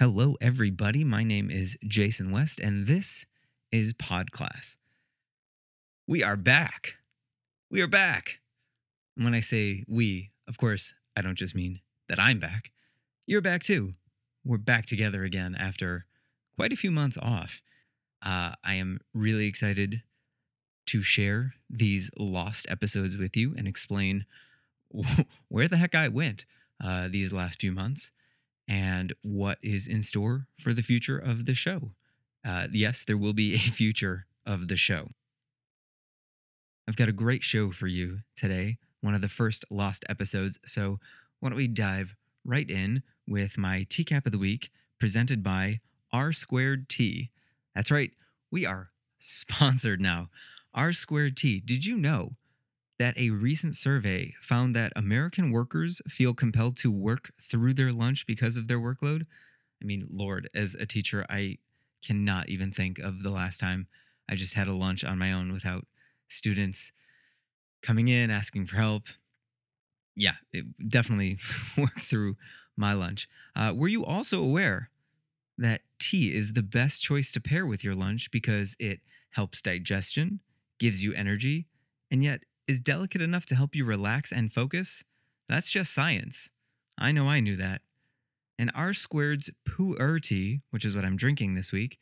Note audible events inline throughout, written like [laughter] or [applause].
Hello, everybody. My name is Jason West, and this is Pod Class. We are back. We are back. And when I say we, of course, I don't just mean that I'm back. You're back too. We're back together again after quite a few months off. Uh, I am really excited to share these lost episodes with you and explain [laughs] where the heck I went uh, these last few months and what is in store for the future of the show. Uh, yes, there will be [laughs] a future of the show. I've got a great show for you today, one of the first lost episodes. So, why don't we dive right in with my TCAP of the week presented by R Squared Tea. That's right, we are [laughs] sponsored now. R Squared Tea. Did you know that a recent survey found that American workers feel compelled to work through their lunch because of their workload? I mean, Lord, as a teacher, I cannot even think of the last time I just had a lunch on my own without students coming in asking for help. Yeah, it definitely [laughs] worked through my lunch. Uh, were you also aware that tea is the best choice to pair with your lunch because it helps digestion, gives you energy, and yet is delicate enough to help you relax and focus? That's just science. I know I knew that. And R Squared's Pu'er tea, which is what I'm drinking this week,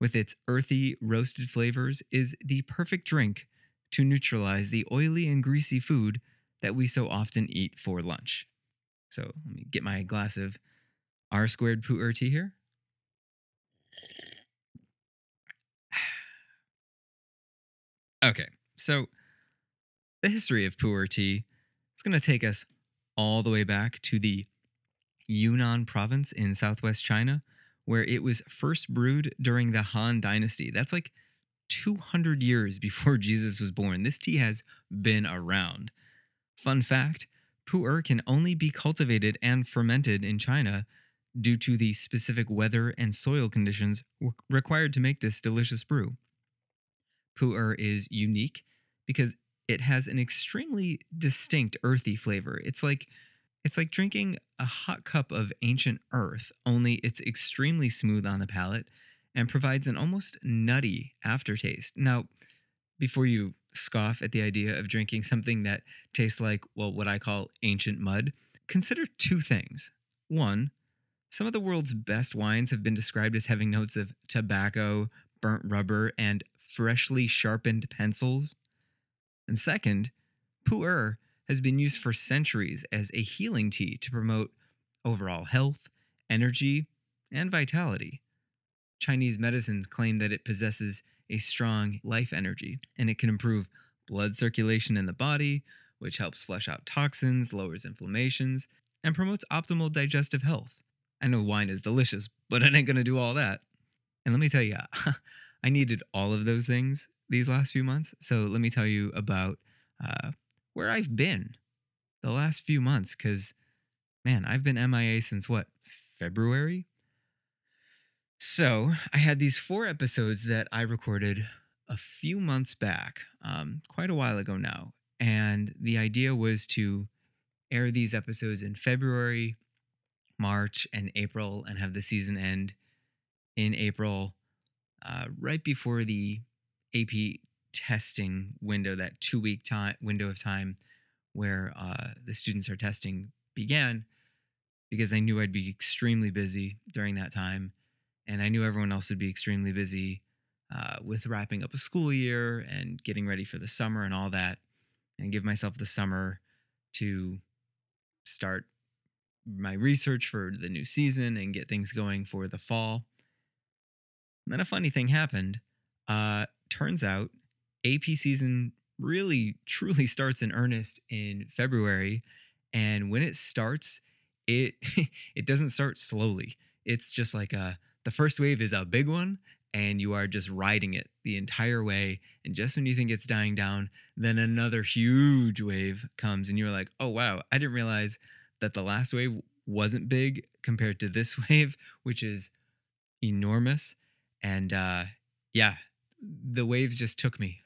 with its earthy, roasted flavors, is the perfect drink to neutralize the oily and greasy food that we so often eat for lunch. So let me get my glass of R Squared Pu'er tea here. [sighs] Okay, so the history of pu'er tea is going to take us all the way back to the Yunnan province in southwest China, where it was first brewed during the Han Dynasty. That's like 200 years before [laughs] Jesus was born. This tea has been around. Fun fact pu'er can only be cultivated and fermented in China due to the specific weather and soil conditions required to make this delicious brew. Pu'er is unique because it has an extremely distinct earthy flavor. It's like it's like drinking a hot cup of ancient earth, only it's extremely smooth on the palate and provides an almost nutty aftertaste. Now, before you scoff at the idea of drinking something that tastes like, well, what I call ancient mud, consider two things. One, some of the world's best wines have been described as having notes of tobacco, burnt rubber, and freshly sharpened pencils. And second, pu'er has been used for centuries as a healing tea to promote overall health, energy, and vitality. Chinese medicines claim that it possesses a strong life energy and it can improve blood circulation in the body, which helps flush out toxins, lowers inflammations, and promotes optimal digestive health. I know wine is delicious, but it ain't gonna do all that. And let me tell you, [laughs] I needed all of those things these last few months. So let me tell you about uh, where I've been the last few months. Because, man, I've been MIA since what, February? So I had these four episodes that I recorded a few months back, um, quite a while ago now. And the idea was to air these episodes in February, March, and April and have the season end in April, uh, right before the AP testing window, that two week time window of time where uh, the students are testing began, because I knew I'd be extremely busy during that time, and I knew everyone else would be extremely busy uh, with wrapping up a school year and getting ready for the summer and all that, and give myself the summer to start my research for the new season and get things going for the fall. And then a funny thing happened. Uh, turns out AP season really truly starts in earnest in February and when it starts it [laughs] it doesn't start slowly. It's just like a the first wave is a big one and you are just riding it the entire way and just when you think it's dying down then another huge wave comes and you're like, "Oh wow, I didn't realize that the last wave wasn't big compared to this [laughs] wave, which is enormous." And uh yeah, the waves just took me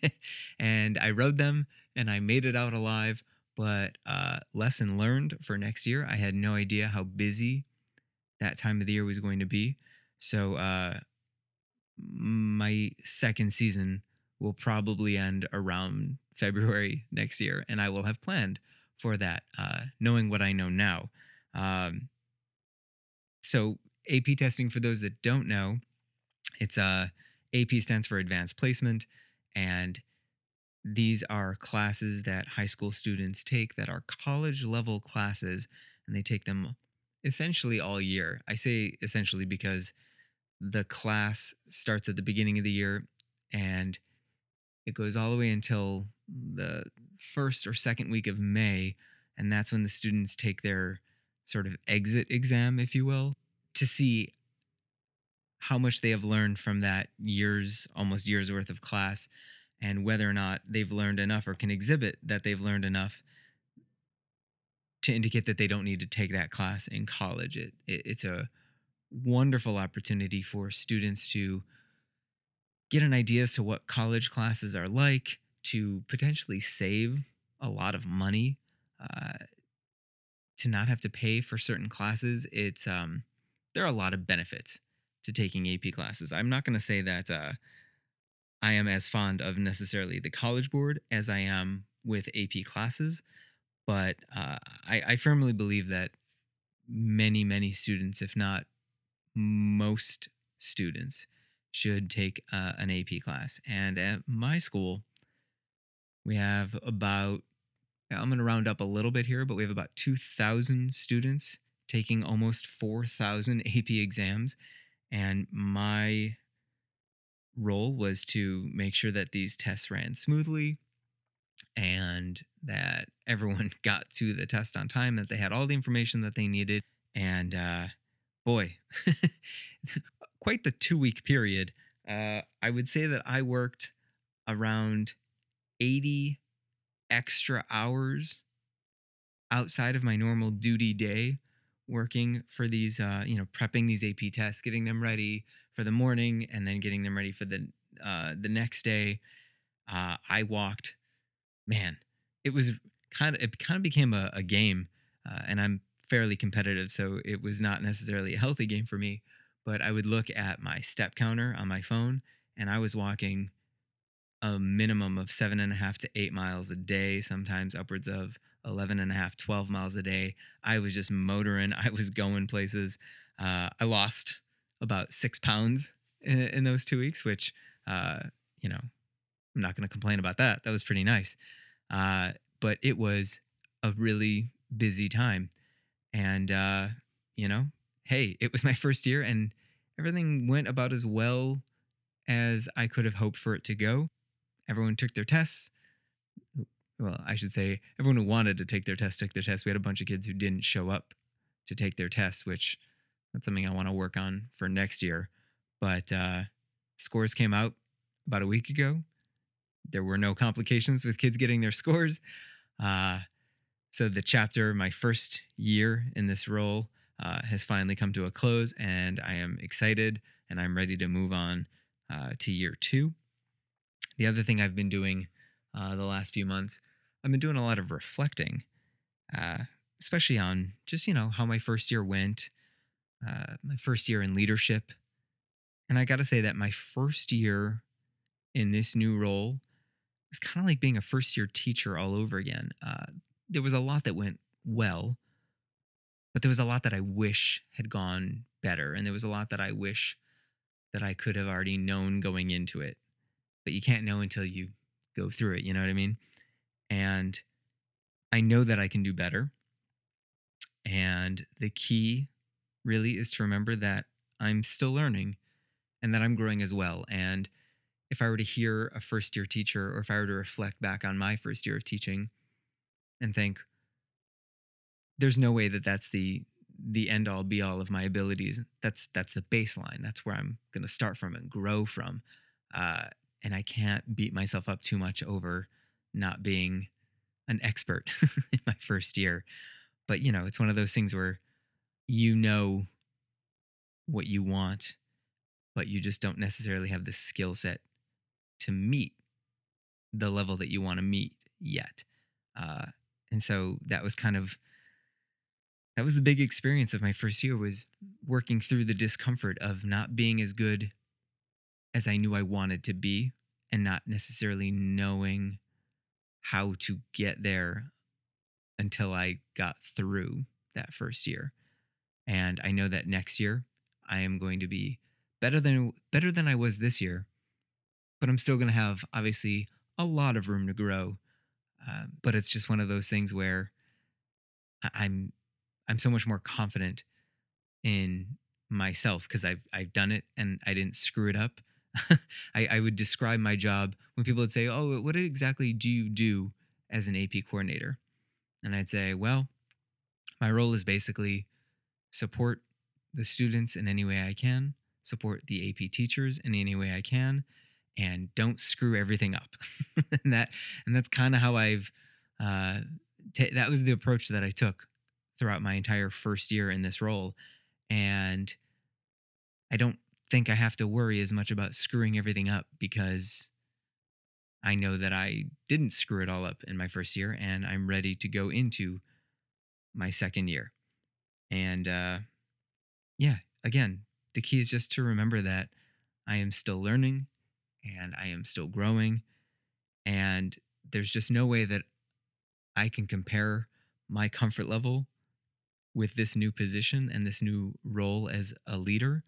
[laughs] and I rode them and I made it out alive. But uh, lesson learned for next year, I had no idea how busy that time of the year was going to be. So uh, my second season will probably end around [laughs] February next year, and I will have planned for that, uh, knowing what I know now. Um, so AP testing, for those that don't know, it's uh, AP stands for Advanced Placement, and these are classes that high school students take that are college level classes, and they take them essentially all year. I say essentially because the class starts at the beginning of the year and it goes all the way until the first or second week of May. And that's when the students take their sort of exit exam, if you will, to see how much they have learned from that year's, almost year's worth of class, and whether or not they've learned enough or can exhibit that they've learned enough to indicate that they don't need to take that class in college. It, it, it's a wonderful opportunity for students to get an idea as to what college classes are like, to potentially save a lot of money, uh, to not have to pay for certain classes. It's um, there are a lot of benefits to taking AP classes. I'm not going to say that uh, I am as fond of necessarily the College Board as I am with AP classes, but uh, I, I firmly believe that many, many students, if not most students, should take uh, an AP class. And at my school, we have about, I'm going to round up a little bit here, but we have about 2,000 students taking almost 4,000 AP exams. And my role was to make sure that these tests ran smoothly and that [laughs] everyone got to the test on time, that they had all the information that they needed. And uh, boy, [laughs] quite the two week period. Uh, I would say that I worked around 80 extra hours outside of my normal duty day working for these uh, you know prepping these ap tests getting them ready for the morning and then getting them ready for the uh, the next day uh, i walked man it was kind of it kind of became a, a game uh, and i'm fairly competitive so it was not necessarily a healthy game for me but i would look at my step counter on my phone and i was walking a minimum of seven and a half to eight miles a day sometimes upwards of 11 and a half 12 miles a day. I was just motoring. I was going places. Uh, i lost about six pounds in, in those two weeks which uh, you know i'm not going to complain about that. That was pretty nice. Uh, but it was a really busy time. And uh, you know hey it was my first year and everything went about as well as i could have hoped for it to go everyone took their tests well, I should say everyone who wanted to take their test took their test. We had a bunch of kids who didn't show up to take their test, which that's something I want to work on for next year. But uh, scores came out about a week ago. There were no complications with kids getting their scores. Uh, so the chapter, my first year in this role, uh, has finally come to a close, and I am excited and I'm ready to move on uh, to year two. The other thing I've been doing uh, the last few months, I've been doing a lot of reflecting, uh, especially on just, you know, how my first year went, uh, my first year in leadership. And I got to say that my first year in this new role was kind of like being a first year teacher all over again. Uh, there was a lot that went well, but there was a lot that I wish had gone better. And there was a lot that I wish that I could have already known going into it. But you can't know until you go through it. You know what I mean? And I know that I can do better. And the key really is to remember that I'm still learning and that I'm growing as well. And if I were to hear a first year teacher or if I were to reflect back on my first year of teaching and think, there's no way that that's the the end all be all of my abilities. That's that's the baseline. That's where I'm going to start from and grow from. Uh, and I can't beat myself up too much over not being an expert [laughs] in my first year. But, you know, it's one of those things where you know what you want, but you just don't necessarily have the skill set to meet the level that you want to meet yet. Uh, and so that was kind of that was the big experience of my first year was working through the discomfort of not being as good as I knew I wanted to be and not necessarily knowing how to get there until I got through that first year. And I know that next year I am going to be better than better than I was this year, but I'm still going to have obviously a lot of room to grow. Uh, but it's just one of those things where I'm I'm so much more confident in myself because I've I've done it and I didn't screw it up. [laughs] I, I would describe my job when people would say, "Oh, what exactly do you do as an AP coordinator?" And I'd say, "Well, my role is basically support the students in any way I can, support the AP teachers in any way I can, and don't screw everything up." [laughs] and that and that's kind of how I've uh, ta that was the approach that I took throughout my entire first year in this role, and I don't think I have to worry as much about screwing everything up because I know that I didn't screw it all up in my first year and I'm ready to go into my second year. And uh, yeah, again, the key is just to remember that I am still learning and I am still growing. And there's just no way that I can compare my comfort level with this new position and this new role as a leader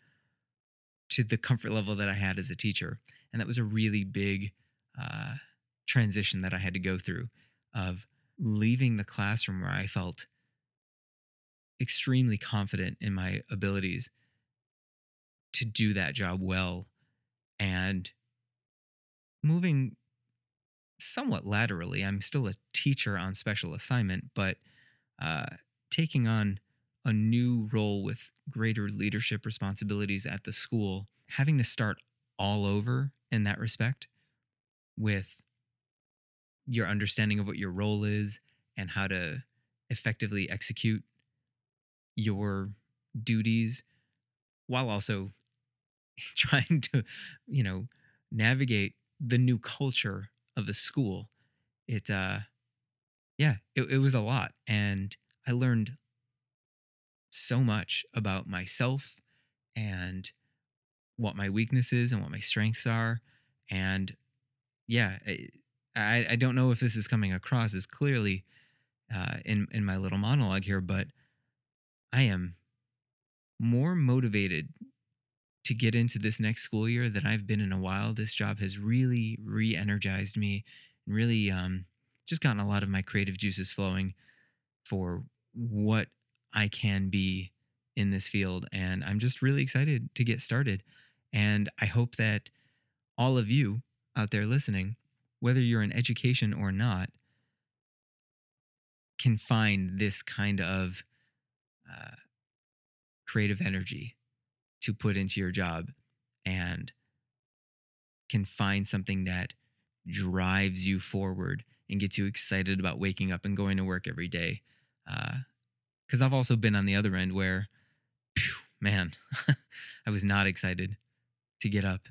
to the comfort level that I had as a teacher. And that was a really big uh, transition that I had to go through of leaving the classroom where I felt extremely confident in my abilities to do that job well and moving somewhat laterally. I'm still a teacher on special assignment, but uh, taking on a new role with greater leadership responsibilities at the school, having to start all over in that respect with your understanding of what your role is and how to effectively execute your duties while also [laughs] trying to, you know, navigate the new culture of the school. It, uh, yeah, it, it was a lot. And I learned so much about myself and what my weaknesses and what my strengths are. And yeah, I, I don't know if this is coming across as clearly uh, in, in my little monologue here, but I am more motivated to get into this next school year than I've been in a while. This job has really re energized me and really um, just gotten a lot of my creative juices flowing for what I can be in this field. And I'm just really excited to get started. And I hope that all of you out there listening, whether you're in education or not, can find this kind of uh, creative energy to put into your job and can find something that drives you forward and gets you excited about waking up and going to work every day. Because I've also been on the other end where, phew, man, [laughs] I was not excited to get up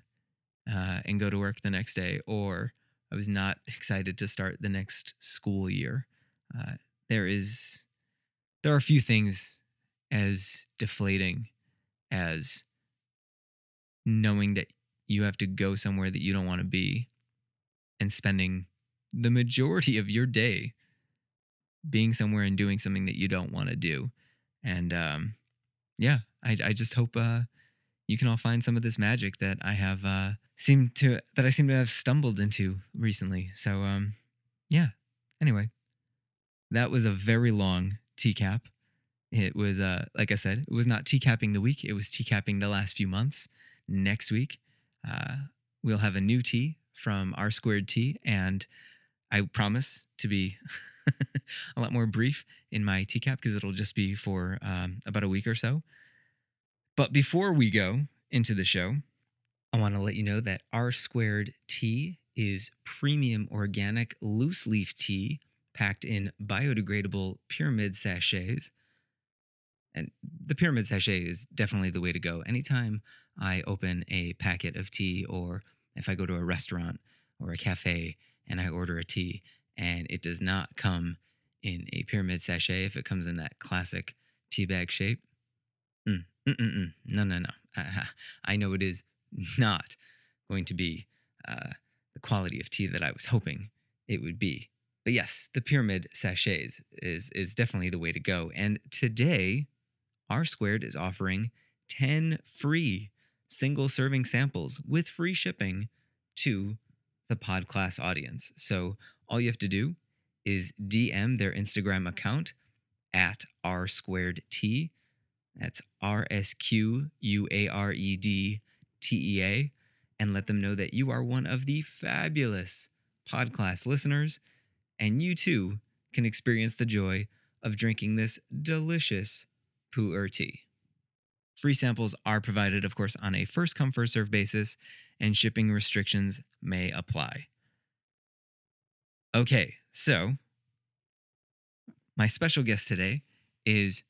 uh, and go to work the next day, or I was not [laughs] excited to start the next school year. Uh, there is, there are a few things as deflating as knowing that you have to go somewhere that you don't want to be and spending the majority of your day being somewhere and doing something that you don't want to do. And um, yeah, I, I just hope uh, you can all find some of this magic that I have uh, seemed to that I seem to have stumbled into recently. So um, yeah. Anyway, that was a very long TCAP. It was uh, like I said, it was not TCAPing the week. It was TCAPing the last few months. Next week, uh, we'll have a new T from R squared Tea, and I promise to be [laughs] [laughs] a lot more brief in my TCAP because it'll just be for um, about a week or so. But before we go into the show, I want to let you know that R squared tea is premium organic loose leaf tea packed in biodegradable pyramid sachets. And the pyramid sachet is definitely the way to go. Anytime I open a packet of tea, or if I go to a restaurant or a cafe and I order a tea and it does not come in a pyramid sachet, if it comes in that classic teabag shape. Mm, mm, mm, mm. No, no, no. I, I know it is not going to be uh, the quality of tea that I was hoping it would be. But yes, the pyramid sachets is is definitely the way to go. And today, R Squared is offering 10 free single serving samples with free shipping to the podcast audience. So all you have to do is DM their Instagram account at R squared Tea. That's R S Q U A R E D T E A. And let them know that you are one of the fabulous podcast listeners. And you too can experience the joy of drinking this delicious pu'er tea. Free samples are provided, of course, on a first come, first serve basis, and shipping restrictions may apply. Okay, so my special guest today is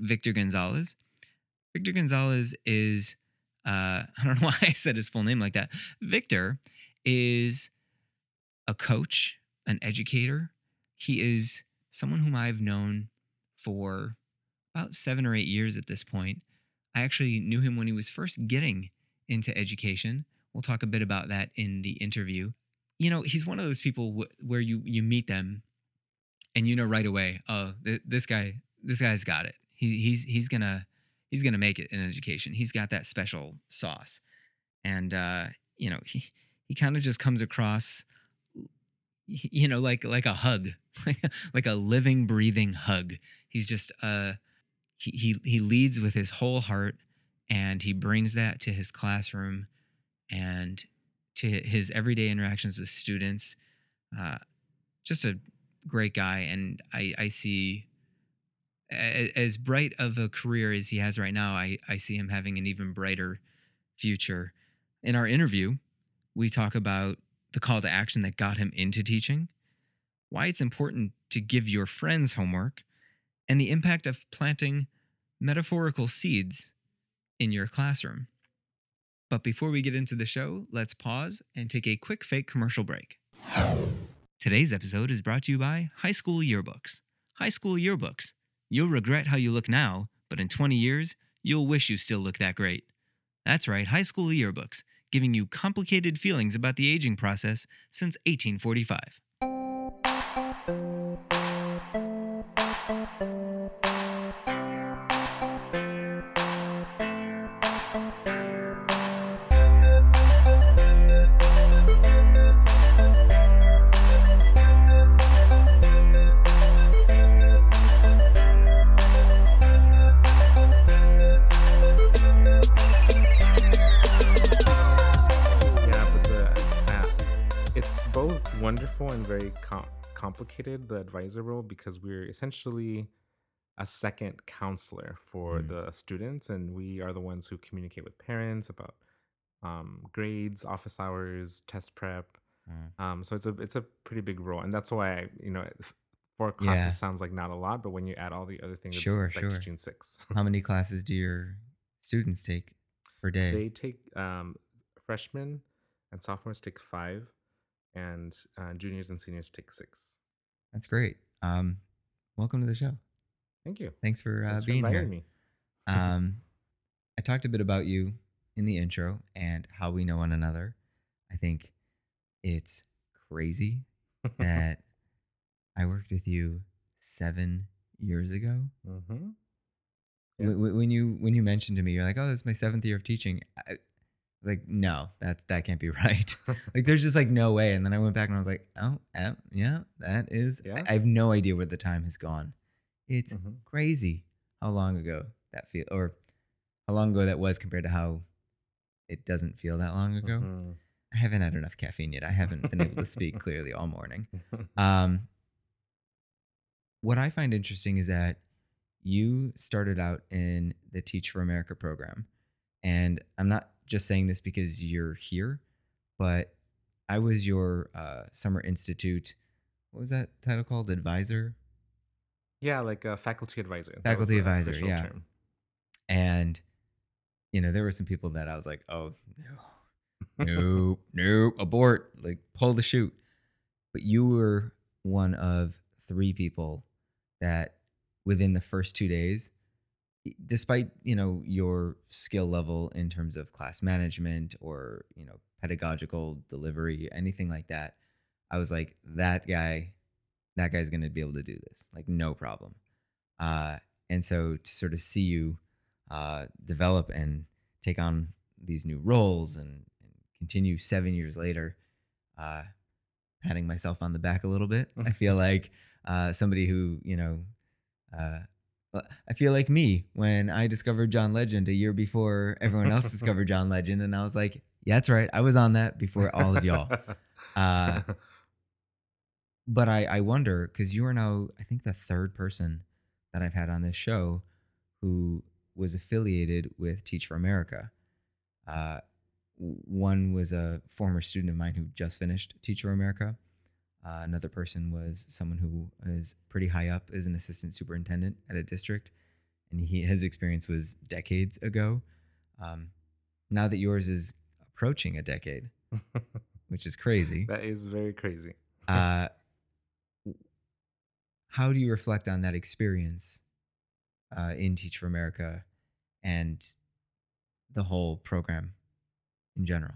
Victor Gonzalez. Victor Gonzalez is, uh, [laughs] I don't know why I said his full name like that. Victor is a coach, an educator. He is someone whom I've known for about seven or eight years at this point. I actually knew him when he was first getting into education. We'll talk a bit about that in the interview. You know, he's one of those people wh- where you you meet them and you know right away, oh, th- this guy this guy's got it. He, he's he's gonna he's gonna make it in education. He's got that special sauce, and uh, you know he he kind of just comes across, you know, like like a hug, [laughs] like a living, breathing hug. He's just uh he he he leads with his whole heart, and he brings that to his classroom, and to his everyday interactions with students. Uh, just a great guy, and I I see as bright of a career as he has right now, I, I see him having an even brighter future. In our interview, we talk about the call to action that got him into teaching, why it's important to give your friends homework, and the impact of planting metaphorical seeds in your classroom. But before we get into the show, let's pause and take a quick fake commercial break. Today's episode is brought to you by High School Yearbooks. High School Yearbooks You'll regret how you look now, but in 20 years, you'll wish you still look that great. That's right, high school yearbooks, giving you complicated feelings about the aging process since 1845. Complicated the advisor role because we're essentially a second counselor for mm. the students and we are the ones who communicate with parents about um, grades office hours test prep mm. um, so it's a it's a pretty big role and that's why I, you know four classes yeah. sounds like not a lot but when you add all the other things sure it's like sure teaching six how many [laughs] classes do your students take per day they take um, freshmen and sophomores take five and uh, juniors and seniors take six. That's great. Um, welcome to the show. Thank you. Thanks for, uh, Thanks being for here. Me. um, I talked a bit about you in the intro and how we know one another. I think it's crazy [laughs] that I worked with you seven years ago. Mm-hmm. Yeah. When you when you mentioned to me, you're like, "Oh, this is my seventh year of teaching." I, like no that that can't be [laughs] right. Like there's just like no way. And then i went back and i was like oh yeah that is yeah. I, I, have no idea where the time has gone. It's mm-hmm. crazy how long ago that feel or how long ago that was compared to how it doesn't feel that long ago. Mm-hmm. i haven't had enough caffeine yet. I haven't been able to speak clearly all morning. [laughs] Um what i find interesting is that you started out in the teach for america program. And i'm not just saying this because you're here, but I was your uh, summer institute. What was that title called? Advisor. Yeah, like a faculty advisor. Faculty advisor. Yeah. Term. And you know, there were some people that I was like, oh no, [laughs] nope, nope, abort, like pull the chute. But you were one of three people that within the first two days despite you know your skill level in terms of class management or you know pedagogical delivery anything like that i was like that guy that guy's going to be able to do this like no problem. Uh, and so to sort of see you uh, develop and take on these new roles and, and continue seven years later uh, patting myself on the back a little bit i [laughs] feel like uh, somebody who you know uh, I feel like me when I discovered John Legend a year before everyone else [laughs] discovered John Legend, and I was like, "Yeah, that's right, I was on that before all of y'all." [laughs] Uh, but I, I wonder because you are now, I think, the third person that I've had on this show who was affiliated with Teach for America. Uh, one was a former student of mine who just finished Teach for America. Uh, another person was someone who is pretty high up as an assistant superintendent at a district, and he his experience was decades ago. Um, now that yours is approaching a decade, [laughs] which is crazy. That is very crazy. uh, [laughs] how do you reflect on that experience uh, in Teach for America and the whole program in general?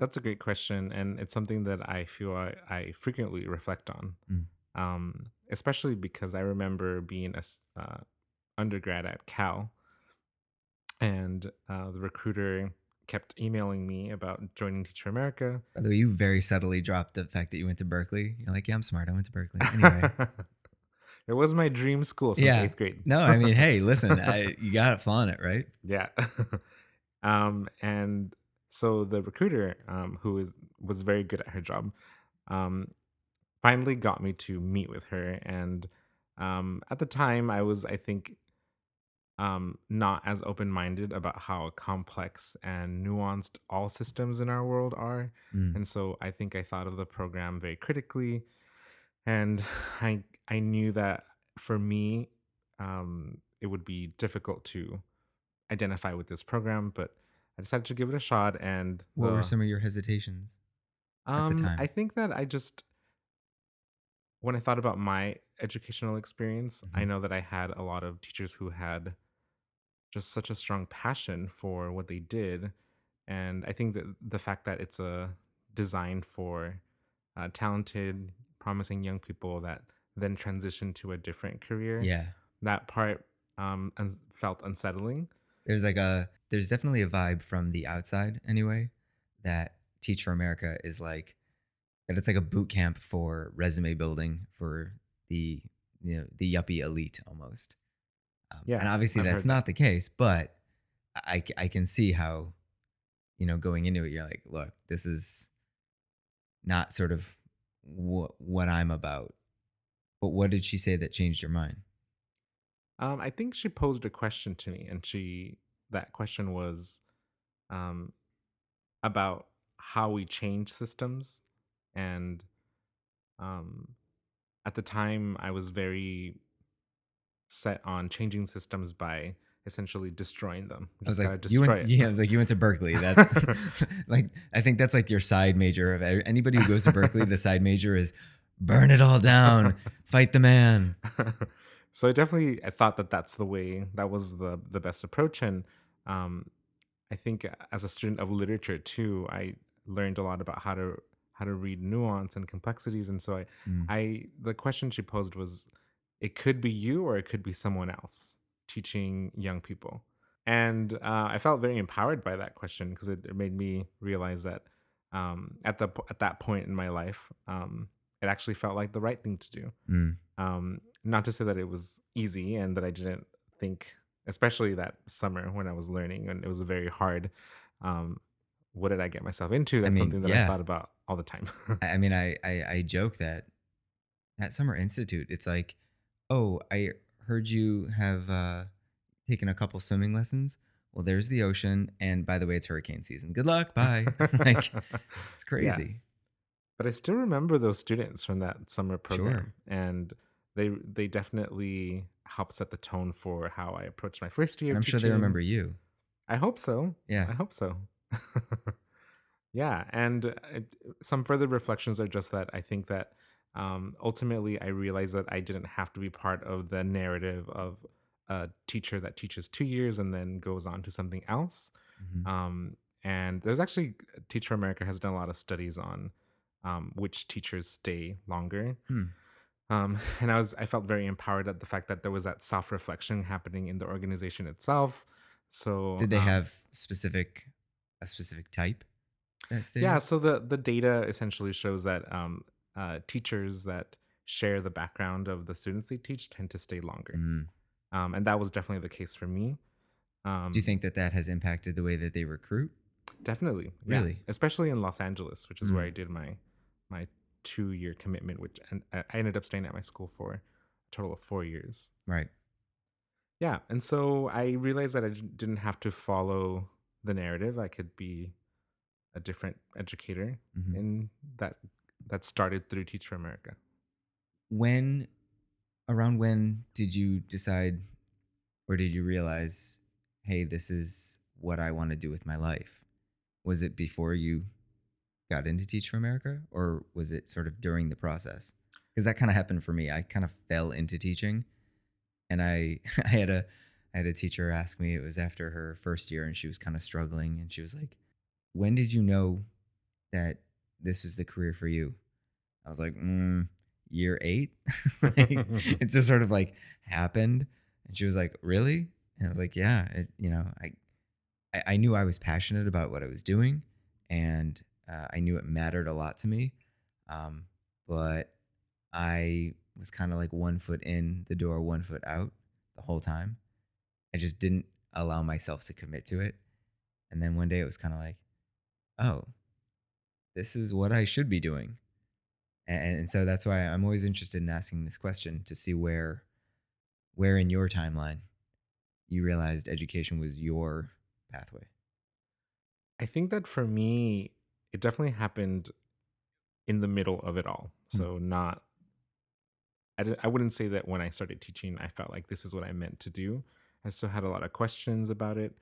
That's a great question, and it's something that I feel I, I frequently reflect on, Mm. um, especially because I remember being a uh, undergrad at Cal, and uh, the recruiter kept emailing me about joining Teach for America. By the way, you very subtly dropped the fact that you went to Berkeley. You're like, yeah, I'm smart. I went to Berkeley. Anyway, [laughs] it was my dream school since Yeah. eighth grade. no, I mean, hey, listen, [laughs] I, you got to flaunt it, right? Yeah. [laughs] um, and so the recruiter, um, who is was very good at her job, um, finally got me to meet with her. And um, at the time, I was, I think, um, not as open minded about how complex and nuanced all systems in our world are. Mm. And so I think I thought of the program very critically. And [sighs] I I knew that for me, um, it would be difficult to identify with this program, but I decided to give it a shot. And What were some of your hesitations? at the um, time? I think that I just when I thought about my educational experience, I Mhm. know that I had a lot of teachers who had just such a strong passion for what they did, and I think that the fact that it's a designed for uh, talented, promising young people that then transition to a different career, Yeah. that part um, un- felt unsettling. There's like a, there's definitely a vibe from the outside anyway that Teach for America is like, that it's like a boot camp for resume building for the, you know, the yuppie elite almost. Um, Yeah, And obviously I've that's not the case, but I, I can see how, you know, going into it, you're like, look, this is not sort of what, what I'm about. But what did she say that changed your mind? Um, I think she posed a question to me, and she that question was um, about how we change systems. And um, at the time, I was very set on changing systems by essentially destroying them. I was like, you went, [laughs] it. yeah, I was like, you went to Berkeley. That's [laughs] [laughs] like, I think that's like your side major of anybody who goes to Berkeley. the side major is burn it all down, fight the man. so I definitely I thought that that's the way that was the the best approach, and um, I think as a student of literature too, I learned a lot about how to how to read nuance and complexities, and so I Mm. I the question she posed was, it could be you or it could be someone else teaching young people, and uh, I felt very empowered by that question because it, it made me realize that um, at the at that point in my life, um, it actually felt like the right thing to do. Mm. Um, not to say that it was easy and that I didn't think, especially that summer when I was learning and it was very hard. Um, what did I get myself into? That's mean, something that I thought about all the time. I I mean, I, I I joke that at Summer Institute, it's like, oh, I heard you have uh, taken a couple swimming lessons. Well, there's the ocean, and by the way, it's hurricane season. Good luck. Bye. [laughs] like, [laughs] it's crazy. but I still remember those students from that summer program, Sure. and they they definitely helped set the tone for how I approached my first year. I'm sure they remember you. I hope so. Yeah. I hope so. [laughs] yeah, and uh, it- some further reflections are just that I think that um, ultimately I realized that I didn't have to be part of the narrative of a teacher that teaches two years and then goes on to something else. Mhm. Um, and there's actually Teacher for America has done a lot of studies on um, which teachers stay longer. Hmm. Um, [laughs] and I was I felt very empowered at the fact that there was that self reflection happening in the organization itself. So Did they um, have specific a specific type? Yeah, so the the data essentially shows that um, uh, teachers that share the background of the students they teach tend to stay longer, Mm. um, and that was definitely the case for me. Um, Do you think that that has impacted the way that they recruit? Definitely, yeah. Really? especially in Los Angeles, which is where Mm. I did my my two year commitment, which and I ended up staying at my school for a total of four years. Right. Yeah, and so I realized that I didn't have to follow the narrative. I could be a different educator, Mhm. and that that started through Teach for America. When around when did you decide or did you realize, hey, this is what I want to do with my life? Was it before you got into Teach for America or was it sort of during the process? Because that kind of happened for me. I kind of fell into teaching and I [laughs] I had a I had a teacher ask me, it was after her first year and she was kind of struggling and she was like, When did you know that this was the career for you? I was like, mm, year eight. [laughs] like, [laughs] it just sort of like happened. And she was like, Really? And I was like, Yeah. It, you know, I, I I knew I was passionate about what I was doing, and uh, I knew it mattered a lot to me. Um, but I was kind of like one foot in the door, one foot out the whole time. I just didn't allow myself to commit to it. And then one day it was kind of like, oh, this is what I should be doing. And, and so that's why I'm always interested in asking this question to see where where in your timeline you realized education was your pathway. I think that for me, it definitely happened in the middle of it all. Hmm. So not, I, di- I wouldn't say that when I started teaching, I felt like this is what I meant to do. I still had a lot of questions about it.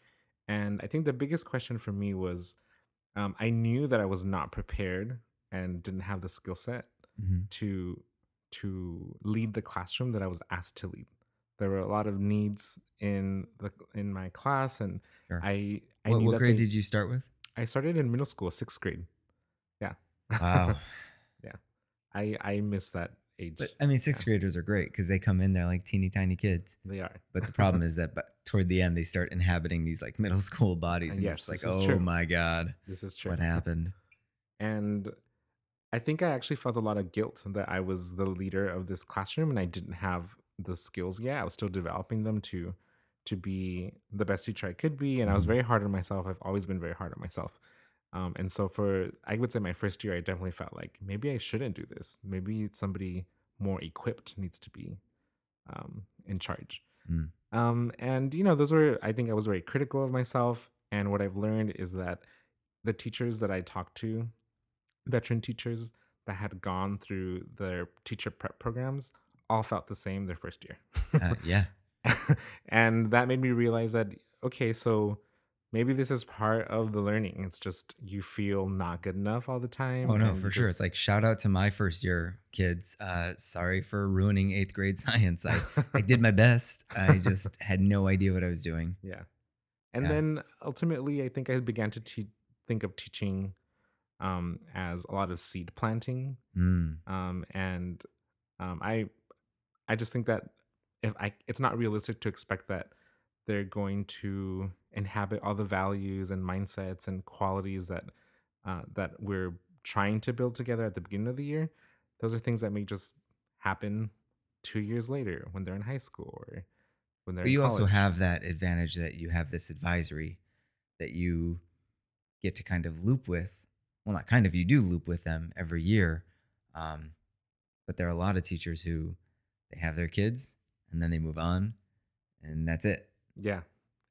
And I think the biggest question for me was um, I knew that I was not prepared and didn't have the skill set to to lead the classroom that I was asked to lead. There were a lot of needs in the in my class, and Sure. I I what what that grade they- did you start with? I started in middle school, sixth grade. Yeah. Wow. [laughs] Yeah. I I miss that age. but I mean, sixth graders are great because they come in, they're like teeny tiny kids. they are. But the [laughs] problem is that but toward the end, they start inhabiting these like middle [laughs] school bodies. And you're Yes, just like, this is oh true. my God, This is true. what happened? And I think I actually felt a lot of guilt that I was the leader of this classroom and I didn't have the skills yet. I was still developing them to to be the best teacher I could be, and I was Mhm. very hard on myself. I've always been very hard on myself. Um, and so for I would say my first year, I definitely felt like maybe I shouldn't do this. Maybe somebody more equipped needs to be um, in charge. Mm. Um, and you know, those were I think I was very critical of myself. And what I've learned is that the teachers that I talked to, veteran teachers that had gone through their teacher prep programs, all felt the same their first year. Uh, yeah. [laughs] and that made me realize that okay, so maybe this is part of the learning. It's just you feel not good enough all the time. Oh no, for sure. It's like shout out to my first year kids. Uh, sorry for ruining eighth grade [laughs] science. I, I did my best. I just [laughs] had no idea what I was doing. Yeah. And Yeah. then ultimately, I think I began to te- think of teaching um, as a lot of seed planting. Mm. Um, and um, I, I just think that if I, it's not realistic to expect that they're going to inhabit all the values and mindsets and qualities that uh, that we're trying to build together at the beginning of the year. Those are things that may just happen two years later when they're in high school or when they're. But you also have that advantage that you have this advisory that you get to kind of loop with. Well, not kind of, you do loop with them every year. Um, but there are a lot of teachers who they have their kids and then they move on and that's it. Yeah,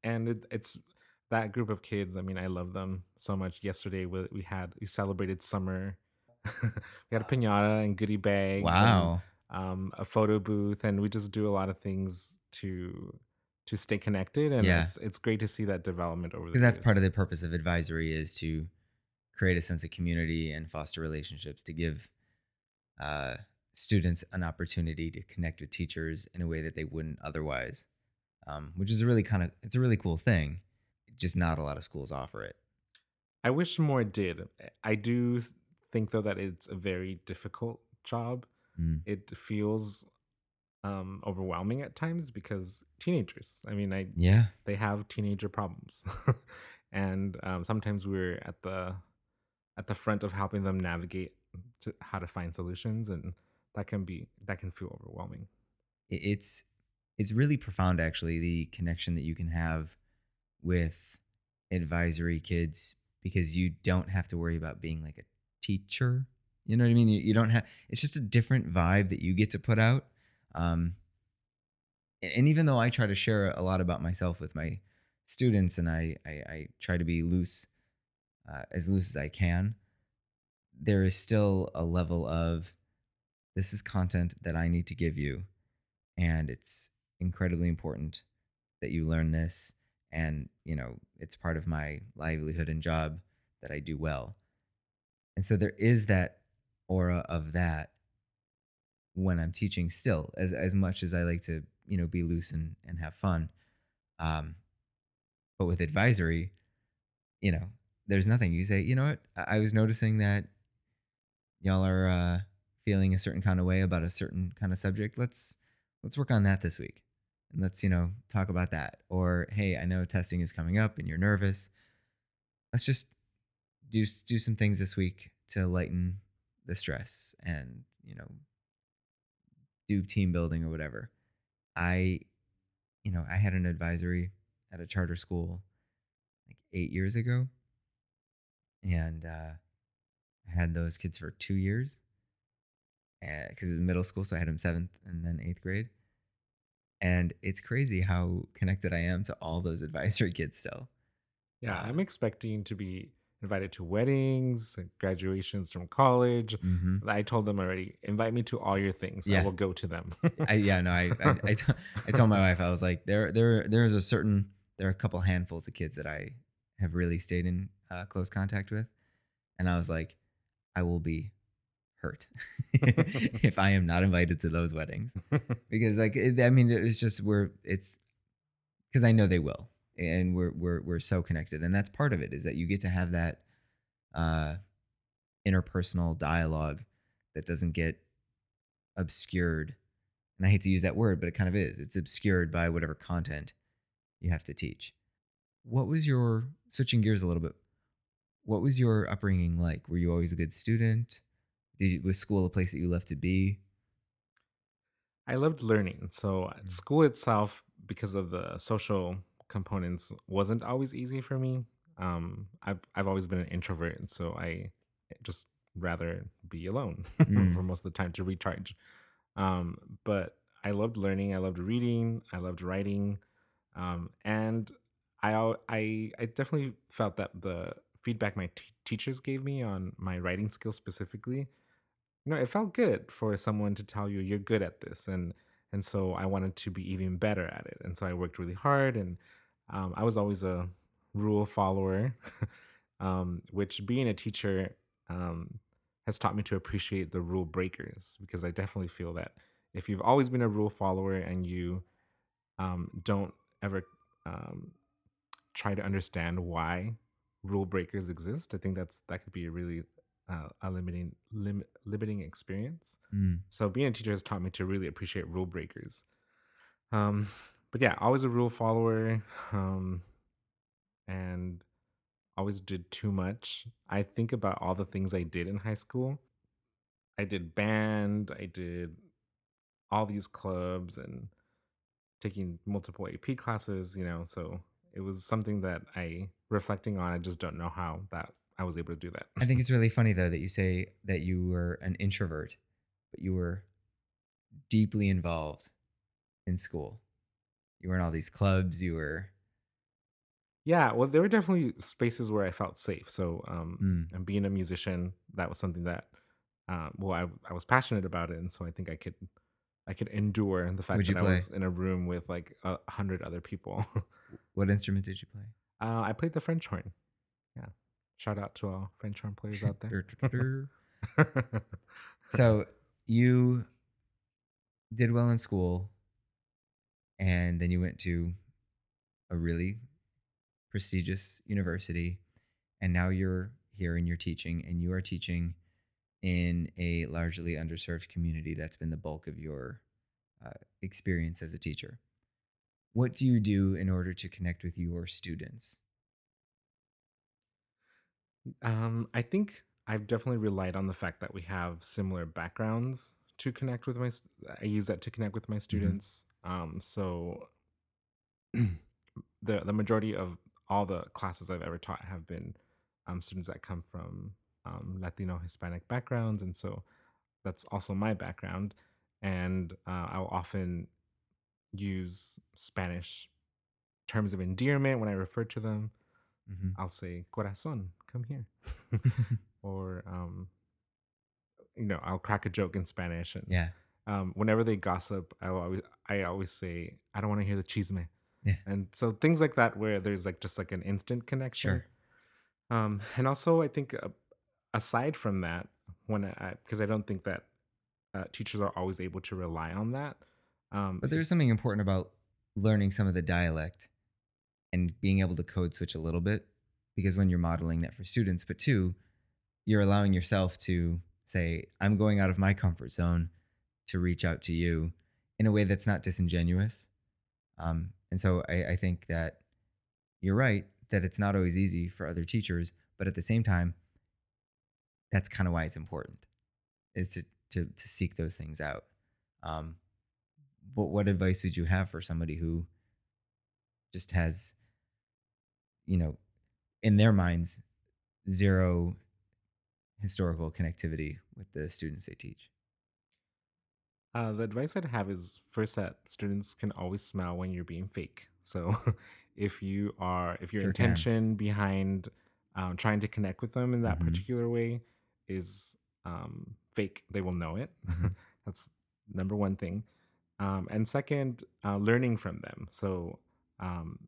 and it, it's that group of kids. I mean, I love them so much. Yesterday, we, we had we celebrated summer. [laughs] we had a pinata and goodie bags. and, Wow. um, a photo booth, and we just do a lot of things to to stay connected. And Yeah. it's it's great to see that development over the Because that's part of the purpose of advisory is to create a sense of community and foster relationships to give uh, students an opportunity to connect with teachers in a way that they wouldn't otherwise um, which is a really kind of it's a really cool thing. Just not a lot of schools offer it. I wish more did. I do think though that it's a very difficult job. Mm. It feels um overwhelming at times because teenagers. I mean, I Yeah, they have teenager problems. [laughs] and um, sometimes we're at the at the front of helping them navigate to how to find solutions and that can be that can feel overwhelming. it's it's really profound actually the connection that you can have with advisory kids because you don't have to worry about being like a teacher you know what i mean you, you don't have it's just a different vibe that you get to put out um and, even though i try to share a lot about myself with my students and i i, I try to be loose uh, as loose as i can there is still a level of this is content that i need to give you and it's incredibly important that you learn this and you know it's part of my livelihood and job that i do well. And so there is that aura of that when i'm teaching still as as much as i like to you know be loose and and have fun um but with advisory you know there's nothing. You say you know what? I, I was noticing that y'all are uh feeling a certain kind of way about a certain kind of subject let's let's work on that this week. And let's you know talk about that. Or hey i know testing is coming up and you're nervous. Let's just do do some things this week to lighten the stress and you know do team building or whatever. I you know i had an advisory at a charter school like eight years ago. And uh i had those kids for two years because it was middle school so i had him seventh and then eighth grade and it's crazy how connected I am to all those [laughs] advisory kids still. Yeah, I'm expecting to be invited to weddings, and graduations from college. hmm I told them already, invite me to all your things. I Yeah. will go to them. I yeah no I I, I, [laughs] t- I told my wife I was like there there there's a certain there are a couple handfuls of kids that I have really stayed in uh, close contact with, and I was like I will be hurt [laughs] if I am not invited to those weddings. [laughs] Because like it, I mean it's just we're it's because I know they will and we're we're we're so connected and that's part of it is that you get to have that uh interpersonal dialogue that doesn't get obscured and I hate to use that word but it kind of is it's obscured by whatever content you have to teach. What was your switching gears a little bit what was your upbringing like? Were you always a good student did you, was school a place that you loved to be I loved learning. So Mm. school itself, because of the social components, wasn't always easy for me. Um, I've I've always been an introvert, and so I just rather be alone [laughs] Mm. for most of the time to recharge. Um, but I loved learning. I loved reading. I loved writing, um, and I I I definitely felt that the feedback my t- teachers gave me on my writing skills specifically you know, it felt good for someone to tell you you're good at this, and and so I wanted to be even better at it, and so I worked really hard, and um, I was always a rule follower, [laughs] um, which being a teacher um, has taught me to appreciate the rule breakers because I definitely feel that if you've always been a rule follower and you um, don't ever um, try to understand why rule breakers exist, I think that's that could be a really uh, a limiting lim- limiting experience. Mm. So being a teacher has taught me to really appreciate rule breakers. Um, but yeah, always a rule follower, um, and always did too much. I think about all the things I did in high school. I did band. I did all these clubs and taking multiple AP classes. You know, so it was something that I reflecting on. I just don't know how that I was able to do that. I think it's really funny though that you say that you were an introvert, but you were deeply involved in school. You were in all these clubs. You were, Yeah, well, there were definitely spaces where I felt safe. So, um, mm, and being a musician, that was something that, um, well, I I was passionate about it, and so I think I could, I could endure the fact What'd that I was in a room with like a hundred other people. what instrument did you play? uh, I played the French horn. Yeah, shout out to all French horn players out there. [laughs] So [laughs] you did well in school, and then you went to a really prestigious university, and now you're here and you're teaching, and you are teaching in a largely underserved community that's been the bulk of your uh, experience as a teacher. What do you do in order to connect with your students? Um, I think I've definitely relied on the fact that we have similar backgrounds to connect with my. st- I use that to connect with my Mhm. students. Um, so [clears throat] the the majority of all the classes I've ever taught have been um, students that come from um, Latino Hispanic backgrounds, and so that's also my background. And uh, I'll often use Spanish terms of endearment when I refer to them. Mhm. I'll say "corazón," come here, [laughs] or um, you know, I'll crack a joke in Spanish, and yeah. um, whenever they gossip, I always I always say I don't want to hear the chisme, Yeah. and so things like that where there's like just like an instant connection. Sure. Um, and also I think uh, aside from that, when I because I don't think that uh, teachers are always able to rely on that. Um, But there's something important about learning some of the dialect and being able to code switch a little bit because when you're modeling that for students, but two, you're allowing yourself to say, I'm going out of my comfort zone to reach out to you in a way that's not disingenuous. Um, and so I, I think that you're right that it's not always easy for other teachers, but at the same time, that's kind of why it's important is to, to, to seek those things out. Um, but what advice would you have for somebody who just has, you know, in their minds, zero historical connectivity with the students they teach? Uh, the advice I'd have is first that students can always smell when you're being fake. So [laughs] if you are, if your Sure can. intention behind um, trying to connect with them in that Mhm. particular way is um, fake, they will know it. Mhm. [laughs] That's number one thing. Um, and second, uh, learning from them. So um,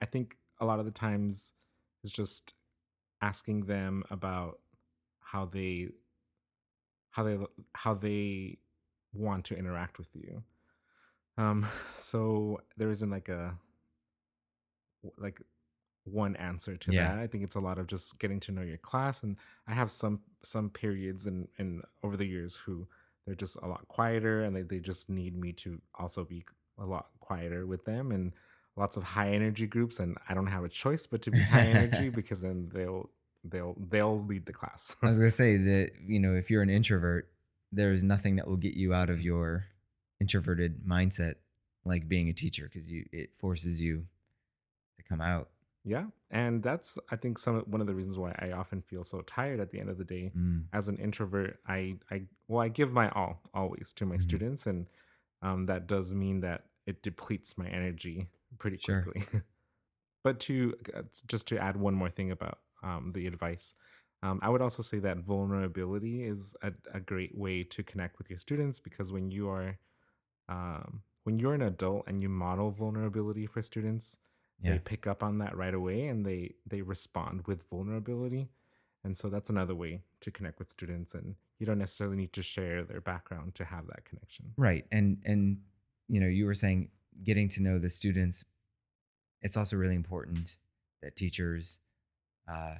I think a lot of the times is just asking them about how they how they how they want to interact with you. Um, [laughs] so there isn't like a like one answer to Yeah. that. I think it's a lot of just getting to know your class. And I have some some periods and and over the years who they're just a lot quieter and they, they just need me to also be a lot quieter with them and lots of high energy groups and I don't have a choice but to be high energy [laughs] because then they'll they'll they'll lead the class. I was gonna [laughs] say that you know if you're an introvert, there's nothing that will get you out of your introverted mindset like being a teacher because you it forces you to come out. Yeah, and that's I think some one of the reasons why I often feel so tired at the end of the day. Mm, As an introvert, I I well I give my all always to my Mhm. students, and um, that does mean that it depletes my energy pretty Sure. quickly. [laughs] but to uh, just to add one more thing about um, the advice, um, I would also say that vulnerability is a, a great way to connect with your students because when you are um, when you're an adult and you model vulnerability for students, yeah. they pick up on that right away and they they respond with vulnerability and so that's another way to connect with students and you don't necessarily need to share their background to have that connection Right. And and you know, you were saying getting to know the students. It's also really important that teachers uh,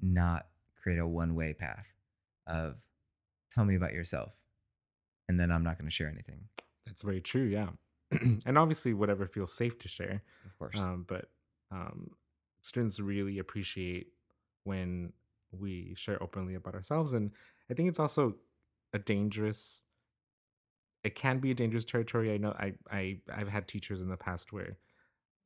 not create a one-way path of tell me about yourself, and then I'm not going to share anything. that's very true yeah [clears throat] and obviously whatever feels safe to share Of course. um, but um, students really appreciate when we share openly about ourselves and i think it's also a dangerous it can be a dangerous territory i know i, I i've had teachers in the past where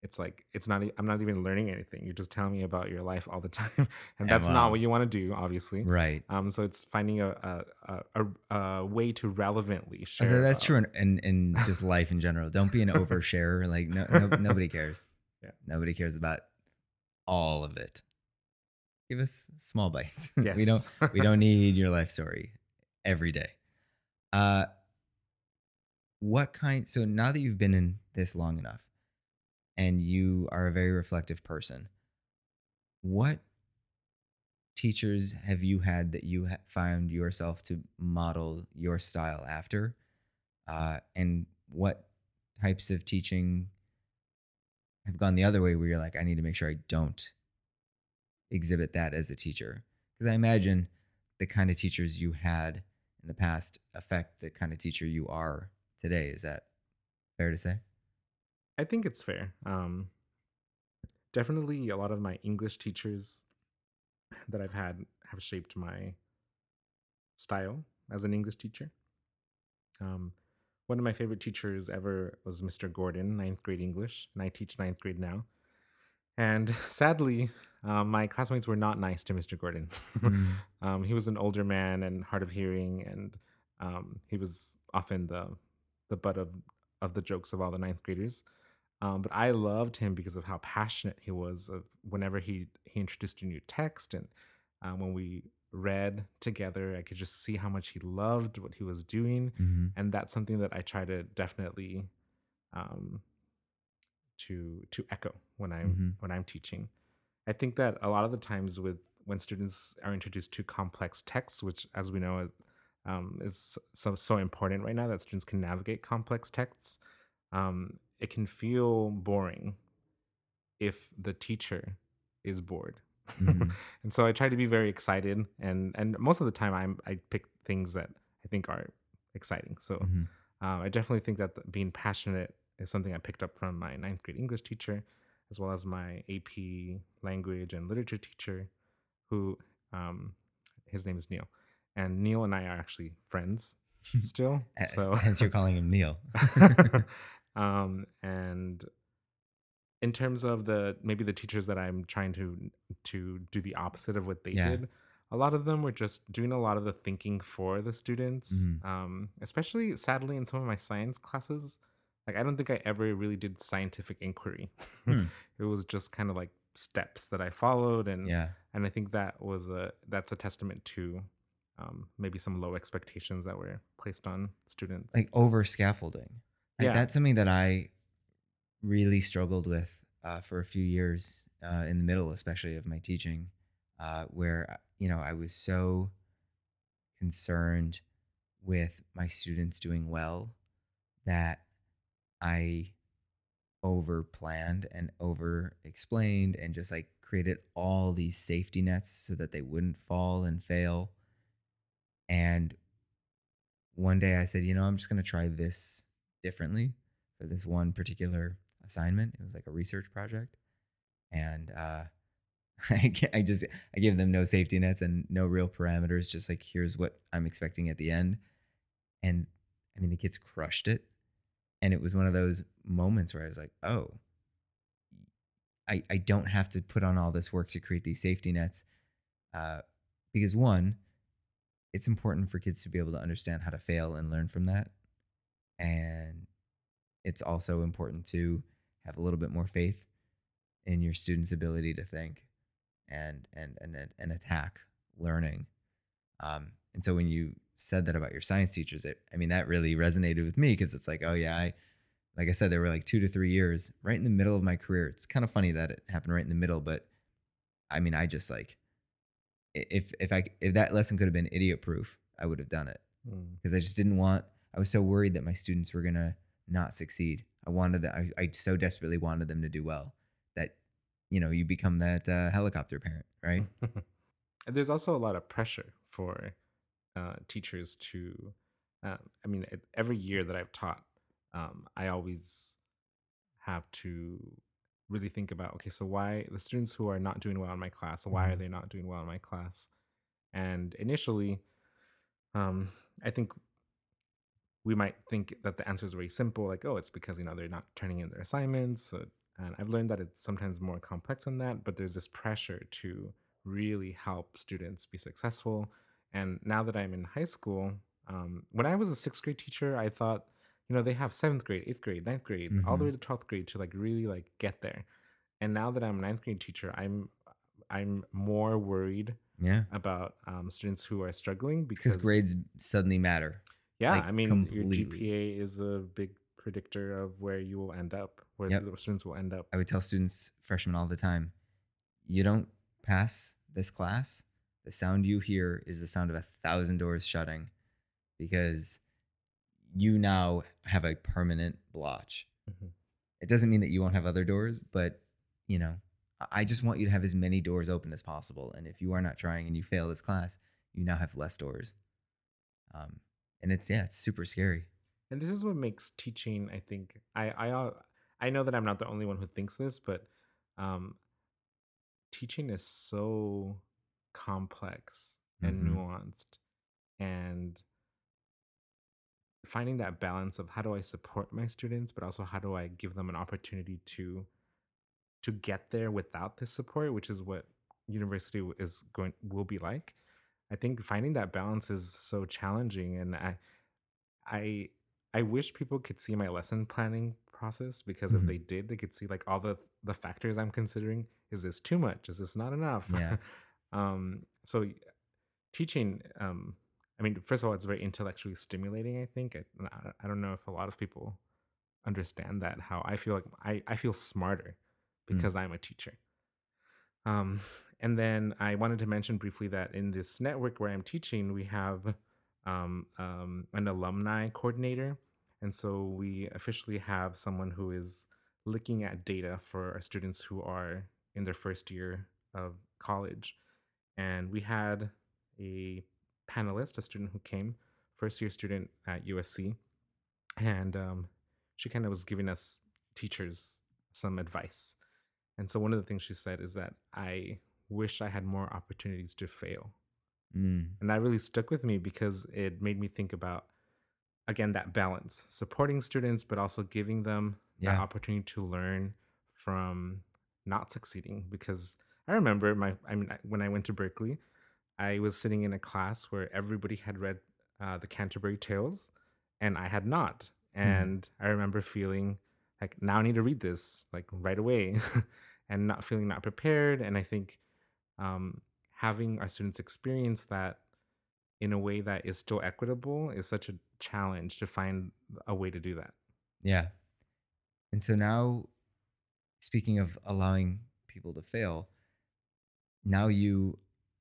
it's like it's not I'm not even learning anything you're just telling me about your life all the [laughs] time and that's not what you want to do obviously right. um so it's finding a a, a, a, way to relevantly share said that's about- true in, in in [laughs] just life in general. Don't be an [laughs] oversharer. Like no, no nobody cares. Yeah. Nobody cares about all of it. Give us small bites. yes we don't we don't need your life story every day. Uh what kind so now that you've been in this long enough and you are a very reflective person, what teachers have you had that you found yourself to model your style after? Uh, and what types of teaching have gone the other way where you're like, I need to make sure I don't exhibit that as a teacher? Because I imagine the kind of teachers you had in the past affect the kind of teacher you are today. Is that fair to say? I think it's fair. Um, definitely, a lot of my English teachers that I've had have shaped my style as an English teacher. Um, one of my favorite teachers ever was Mr. Gordon, ninth grade English, and I teach ninth grade now. And [laughs] sadly, um, my classmates were not nice to Mr. Gordon. Mm. [laughs] um, he was an older man and hard of hearing, and um, he was often the the butt of of the jokes of all the ninth graders. Um, but I loved him because of how passionate he was. Of whenever he he introduced a new text, and um, when we read together, I could just see how much he loved what he was doing, Mhm. and that's something that I try to definitely um, to to echo when I'm Mhm. when I'm teaching. I think that a lot of the times with when students are introduced to complex texts, which as we know um, is so so important right now that students can navigate complex texts, um, it can feel boring if the teacher is bored. Mhm. [laughs] and so I try to be very excited, and and most of the time I'm I pick things that I think are exciting. So Mhm. uh, I definitely think that th- being passionate is something I picked up from my ninth grade English teacher, as well as my AP language and literature teacher, who um, his name is Neil, and Neil and I are actually friends [laughs] still. So [laughs] Hence, you're calling him Neil. [laughs] um, and in terms of the maybe the teachers that I'm trying to to do the opposite of what they Yeah. did, a lot of them were just doing a lot of the thinking for the students. Mhm. Um, especially sadly in some of my science classes, like I don't think I ever really did scientific inquiry. Hmm. it was just kind of like steps that I followed, and yeah. and I think that was a that's a testament to um, maybe some low expectations that were placed on students. Like over scaffolding. Like Yeah. that's something that I really struggled with uh, for a few years uh, in the middle, especially of my teaching, uh, where uh, you know I was so concerned with my students doing well that I over planned and over explained and just like created all these safety nets so that they wouldn't fall and fail. And one day I said, you know, I'm just going to try this differently for this one particular assignment. It was like a research project. And uh, [laughs] I, I just, I give them no safety nets and no real parameters, just like, here's what I'm expecting at the end. And I mean, the kids crushed it. And it was one of those moments where I was like, oh, I, I don't have to put on all this work to create these safety nets. Uh, because one, it's important for kids to be able to understand how to fail and learn from that. And it's also important to have a little bit more faith in your students' ability to think and and and and attack learning. Um, and so when you said that about your science teachers, it I mean that really resonated with me because it's like, oh yeah, I like I said, there were like two to three years right in the middle of my career. It's kind of funny that it happened right in the middle, but I mean, I just like if if I if that lesson could have been idiot proof, I would have done it Mm. because I just didn't want. I was so worried that my students were gonna not succeed. I wanted that. I, I so desperately wanted them to do well that you know you become that uh, helicopter parent, right? [laughs] And There's also a lot of pressure for uh, teachers to. Uh, I mean, every year that I've taught, um, I always have to really think about okay, so why the students who are not doing well in my class, why are Mhm. they not doing well in my class? And initially, um, I think we might think that the answer is very simple, like, oh, it's because you know they're not turning in their assignments. So, and I've learned that it's sometimes more complex than that. But there's this pressure to really help students be successful. And now that I'm in high school, um, when I was a sixth grade teacher, I thought, you know, they have seventh grade, eighth grade, ninth grade, all the way to twelfth grade to like really like get there. And now that I'm a ninth grade teacher, I'm I'm more worried Yeah, about um, students who are struggling because grades suddenly matter. yeah, like, I mean, your. GPA is a big predictor of where you will end up, where Yep. students will end up. I would tell students, freshmen all the time, you don't pass this class. The sound you hear is the sound of a thousand doors shutting because you now have a permanent blotch. Mhm. It doesn't mean that you won't have other doors, but you know, I just want you to have as many doors open as possible. And if you are not trying and you fail this class, you now have less doors. Um, and it's yeah, it's super scary. And this is what makes teaching, I think, I I uh, I know that I'm not the only one who thinks this, but um, teaching is so complex and hmm nuanced, and finding that balance of how do I support my students, but also how do I give them an opportunity to to get there without this support, which is what university is going will be like. I think finding that balance is so challenging, and I I I wish people could see my lesson planning process because if hmm they did, they could see like all the the factors I'm considering. Is this too much? Is this not enough? Yeah. [laughs] um, so teaching, um, I mean, first of all, it's very intellectually stimulating. I think I, I don't know if a lot of people understand that. How I feel like I I feel smarter Mm. because I'm a teacher. Um, and then I wanted to mention briefly that in this network where I'm teaching, we have um, um, an alumni coordinator. And so we officially have someone who is looking at data for our students who are in their first year of college. And we had a panelist, a student who came, first year student at USC. And um, she kind of was giving us teachers some advice and so one of the things she said is that I wish I had more opportunities to fail. Mm. And that really stuck with me because it made me think about, again, that balance, supporting students, but also giving them Yeah. opportunity to learn from not succeeding. Because I remember my, I mean, when I went to Berkeley, I was sitting in a class where everybody had read uh, the Canterbury Tales and I had not. Mhm. And I remember feeling like, now I need to read this like right away [laughs] and not feeling not prepared. And I think um, having our students experience that in a way that is still equitable is such a challenge to find a way to do that. Yeah. And so now, speaking of allowing people to fail, now you,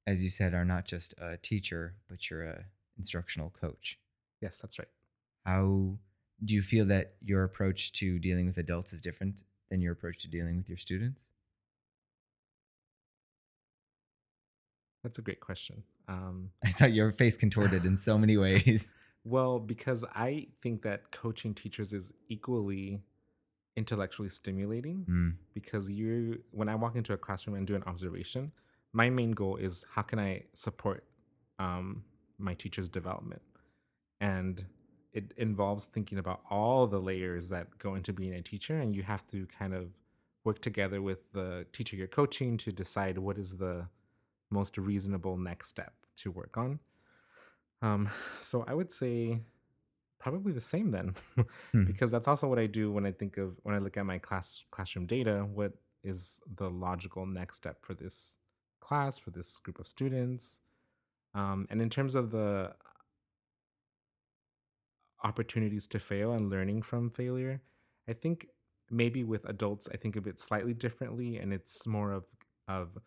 as you said, are not just a teacher, but you're a instructional coach. Yes, that's right. How do you feel that your approach to dealing with adults is different than your approach to dealing with your students? That's a great question. Um, [laughs] I saw your face contorted in so many [laughs] ways. well, because I think that coaching teachers is equally intellectually stimulating Mm, because you when I walk into a classroom and do an observation, my main goal is how can I support um, my teacher's development, and it involves thinking about all the layers that go into being a teacher, and you have to kind of work together with the teacher you're coaching to decide what is the most reasonable next step to work on. Um, so I would say Probably the same then, [laughs] hmm, because that's also what I do when I think of when I look at my class classroom data. What is the logical next step for this class for this group of students? Um, and in terms of the opportunities to fail and learning from failure, I think maybe with adults I think of it slightly differently, and it's more of of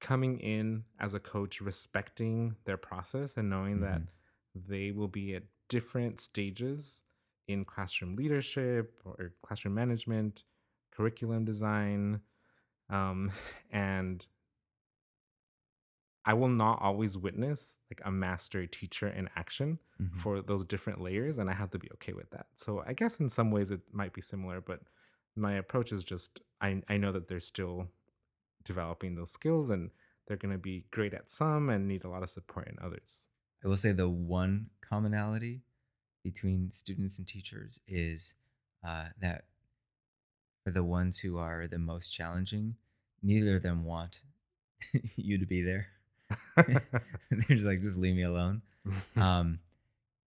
coming in as a coach, respecting their process and knowing that mhm, they will be at different stages in classroom leadership or classroom management, curriculum design, um, [laughs] and I will not always witness like a master teacher in action mhm. for those different layers, and I have to be okay with that. So I guess in some ways it might be similar, but my approach is just I I know that they're still developing those skills and they're going to be great at some and need a lot of support in others. I will say the one commonality between students and teachers is uh, that for the ones who are the most challenging, neither of them want [laughs] you to be there. [laughs] They're just like, just leave me alone. Um,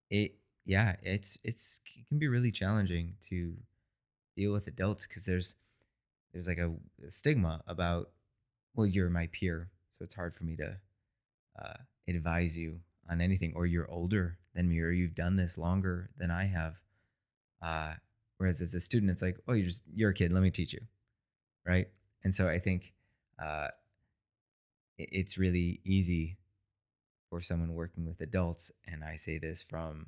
it, yeah, it's it's it can be really challenging to deal with adults because there's there's like a, a stigma about well, you're my peer, so it's hard for me to uh, advise you on anything, or you're older than me, or you've done this longer than I have. Uh, whereas as a student, it's like, oh, you're just you're a kid. Let me teach you, right? And so I think uh, it's really easy for someone working with adults, and I say this from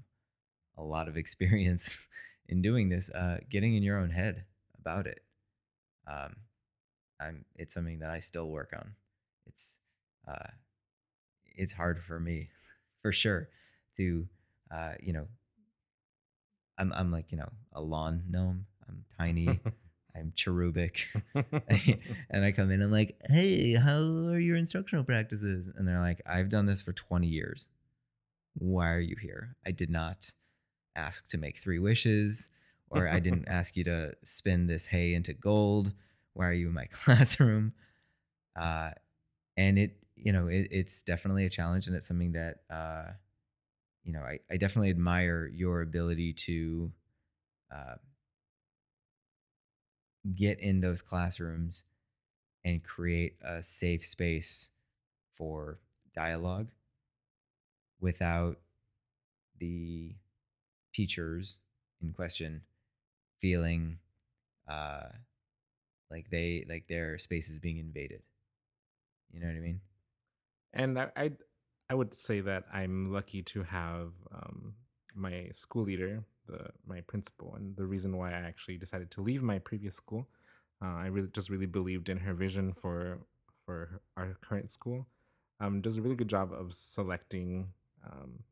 a lot of [laughs] experience in doing this, uh, getting in your own head about it. Um, I'm it's something that I still work on. It's uh, it's hard for me, for sure, to uh, you know. I'm I'm like you know a lawn gnome. I'm tiny. [laughs] I'm cherubic, [laughs] [laughs] and I come in and like, hey, how are your instructional practices? And they're like, I've done this for 20 years. Why are you here? I did not ask to make three wishes, or I didn't [laughs] ask you to spin this hay into gold. Why are you in my classroom? Uh, and it, you know, it, it's definitely a challenge, and it's something that, uh, you know, I, I definitely admire your ability to uh, get in those classrooms and create a safe space for dialogue without the teachers in question feeling uh, like they like their space is being invaded. You know what I mean? And I, I, I would say that I'm lucky to have um, my school leader, the my principal, and the reason why I actually decided to leave my previous school. Uh, I really just really believed in her vision for for our current school. Um, does a really good job of selecting um,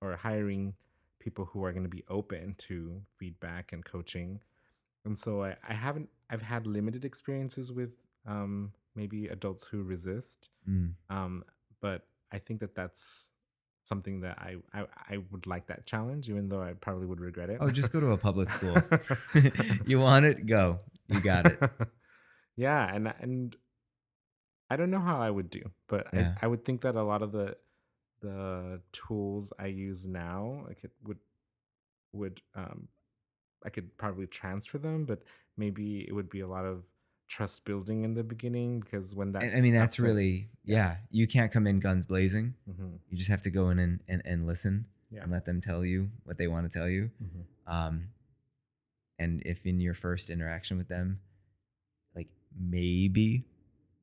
or hiring people who are going to be open to feedback and coaching. And so I, I haven't I've had limited experiences with um, maybe adults who resist, Mm. um, but I think that that's something that I, I I would like that challenge, even though I probably would regret it. Oh, just go to a public [laughs] school. [laughs] you want it? Go. You got it. [laughs] yeah, and and I don't know how I would do, but Yeah. I, I would think that a lot of the the tools I use now, I could would would um I could probably transfer them, but maybe it would be a lot of trust building in the beginning because when that I I mean, that's really, yeah. You can't come in guns blazing. Mhm, You just have to go in and, and, and listen yeah. and let them tell you what they want to tell you. mhm. Um, and if in your first interaction with them, like maybe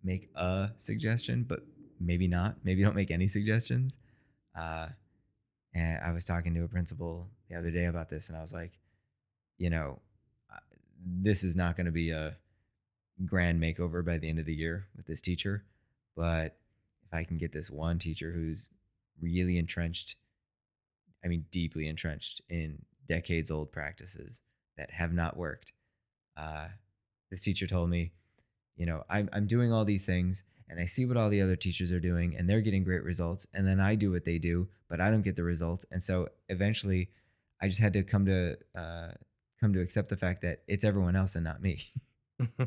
make a suggestion, but maybe not. Maybe don't make any suggestions. Uh, and I was talking to a principal the other day about this, and I was like, you know, uh, this is not going to be a grand makeover by the end of the year with this teacher, but if I can get this one teacher who's really entrenched, I mean, deeply entrenched in decades old practices that have not worked. Uh, this teacher told me, you know, I'm, I'm doing all these things and I see what all the other teachers are doing and they're getting great results. And then I do what they do, but I don't get the results. And so eventually I just had to come to, uh, come to accept the fact that it's everyone else and not me. [laughs] [laughs]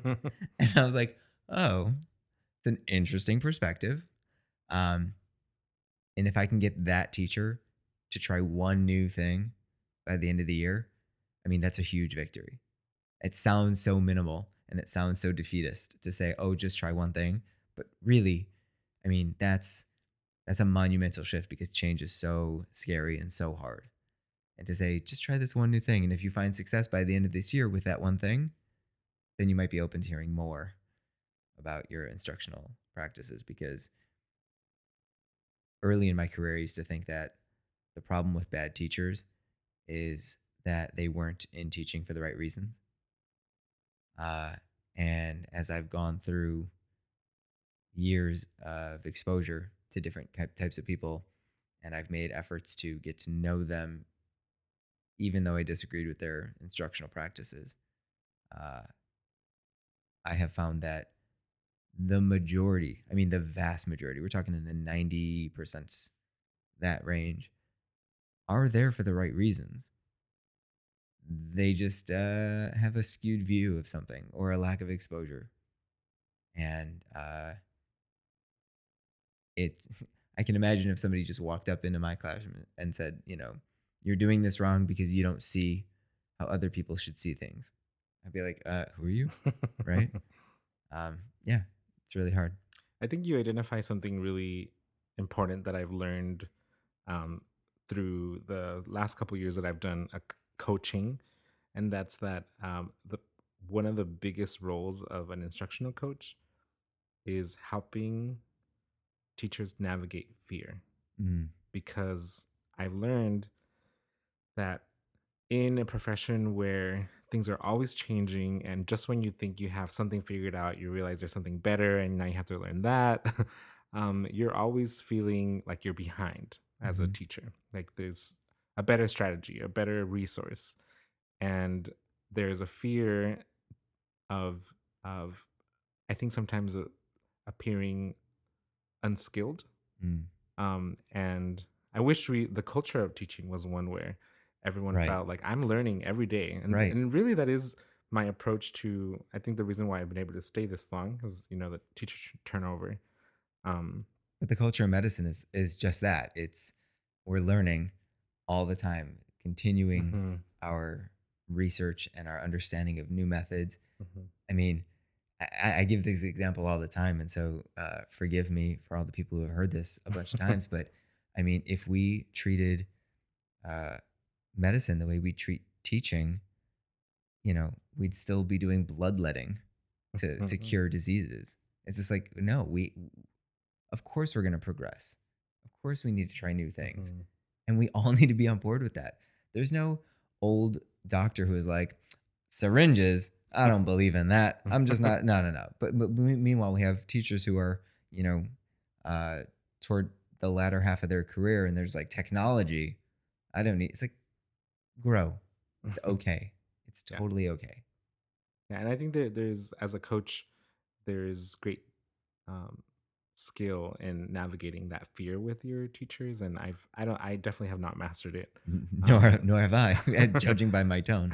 And I was like, oh, it's an interesting perspective. Um, and if I can get that teacher to try one new thing by the end of the year, I mean, that's a huge victory. It sounds so minimal and it sounds so defeatist to say, oh, just try one thing. But really, I mean, that's that's a monumental shift because change is so scary and so hard. And to say, just try this one new thing. And if you find success by the end of this year with that one thing, then you might be open to hearing more about your instructional practices because early in my career, I used to think that the problem with bad teachers is that they weren't in teaching for the right reasons. Uh, and as I've gone through years of exposure to different types of people, and I've made efforts to get to know them, even though I disagreed with their instructional practices, uh, I have found that the majority, I mean, the vast majority, we're talking in the 90% that range, are there for the right reasons. They just uh, have a skewed view of something or a lack of exposure. And uh, it, [laughs] I can imagine if somebody just walked up into my classroom and said, you know, you're doing this wrong because you don't see how other people should see things. I'd be like, uh, who are you? [laughs] Right? Um, yeah, it's really hard. I think you identify something really important that I've learned um, through the last couple years that I've done a c- coaching, and that's that um, the one of the biggest roles of an instructional coach is helping teachers navigate fear Mm, because I've learned that in a profession where things are always changing and just when you think you have something figured out you realize there's something better and now you have to learn that [laughs] um, you're always feeling like you're behind as a Mhm. teacher like there's a better strategy a better resource and there's a fear of of i think sometimes uh, appearing unskilled Mm, um, and I wish we the culture of teaching was one where everyone Right. felt like I'm learning every day, and Right. and really that is my approach to. I think the reason why I've been able to stay this long is you know the teacher ch- turnover. Um, But the culture of medicine is is just that. It's we're learning all the time, continuing mhm, our research and our understanding of new methods. mhm. I mean, I, I give this example all the time, and so uh, forgive me for all the people who have heard this a bunch of times. [laughs] But I mean, if we treated uh, medicine the way we treat teaching, you know, we'd still be doing bloodletting to to Mhm. cure diseases. It's just like no, we, of course, we're going to progress. Of course, we need to try new things Mhm. and we all [laughs] need to be on board with that. There's no old doctor who is like syringes. I don't believe in that. I'm just not. [laughs] No, no, no. But, but meanwhile, we have teachers who are, you know, uh, toward the latter half of their career, and there's like technology. I don't need. It's like grow. It's okay. It's Yeah. totally okay. Yeah, and I think that there's as a coach, there's great um, skill in navigating that fear with your teachers, and I've I don't I definitely have not mastered it. [laughs] Nor, Um, nor have I, [laughs] [laughs] judging by my tone.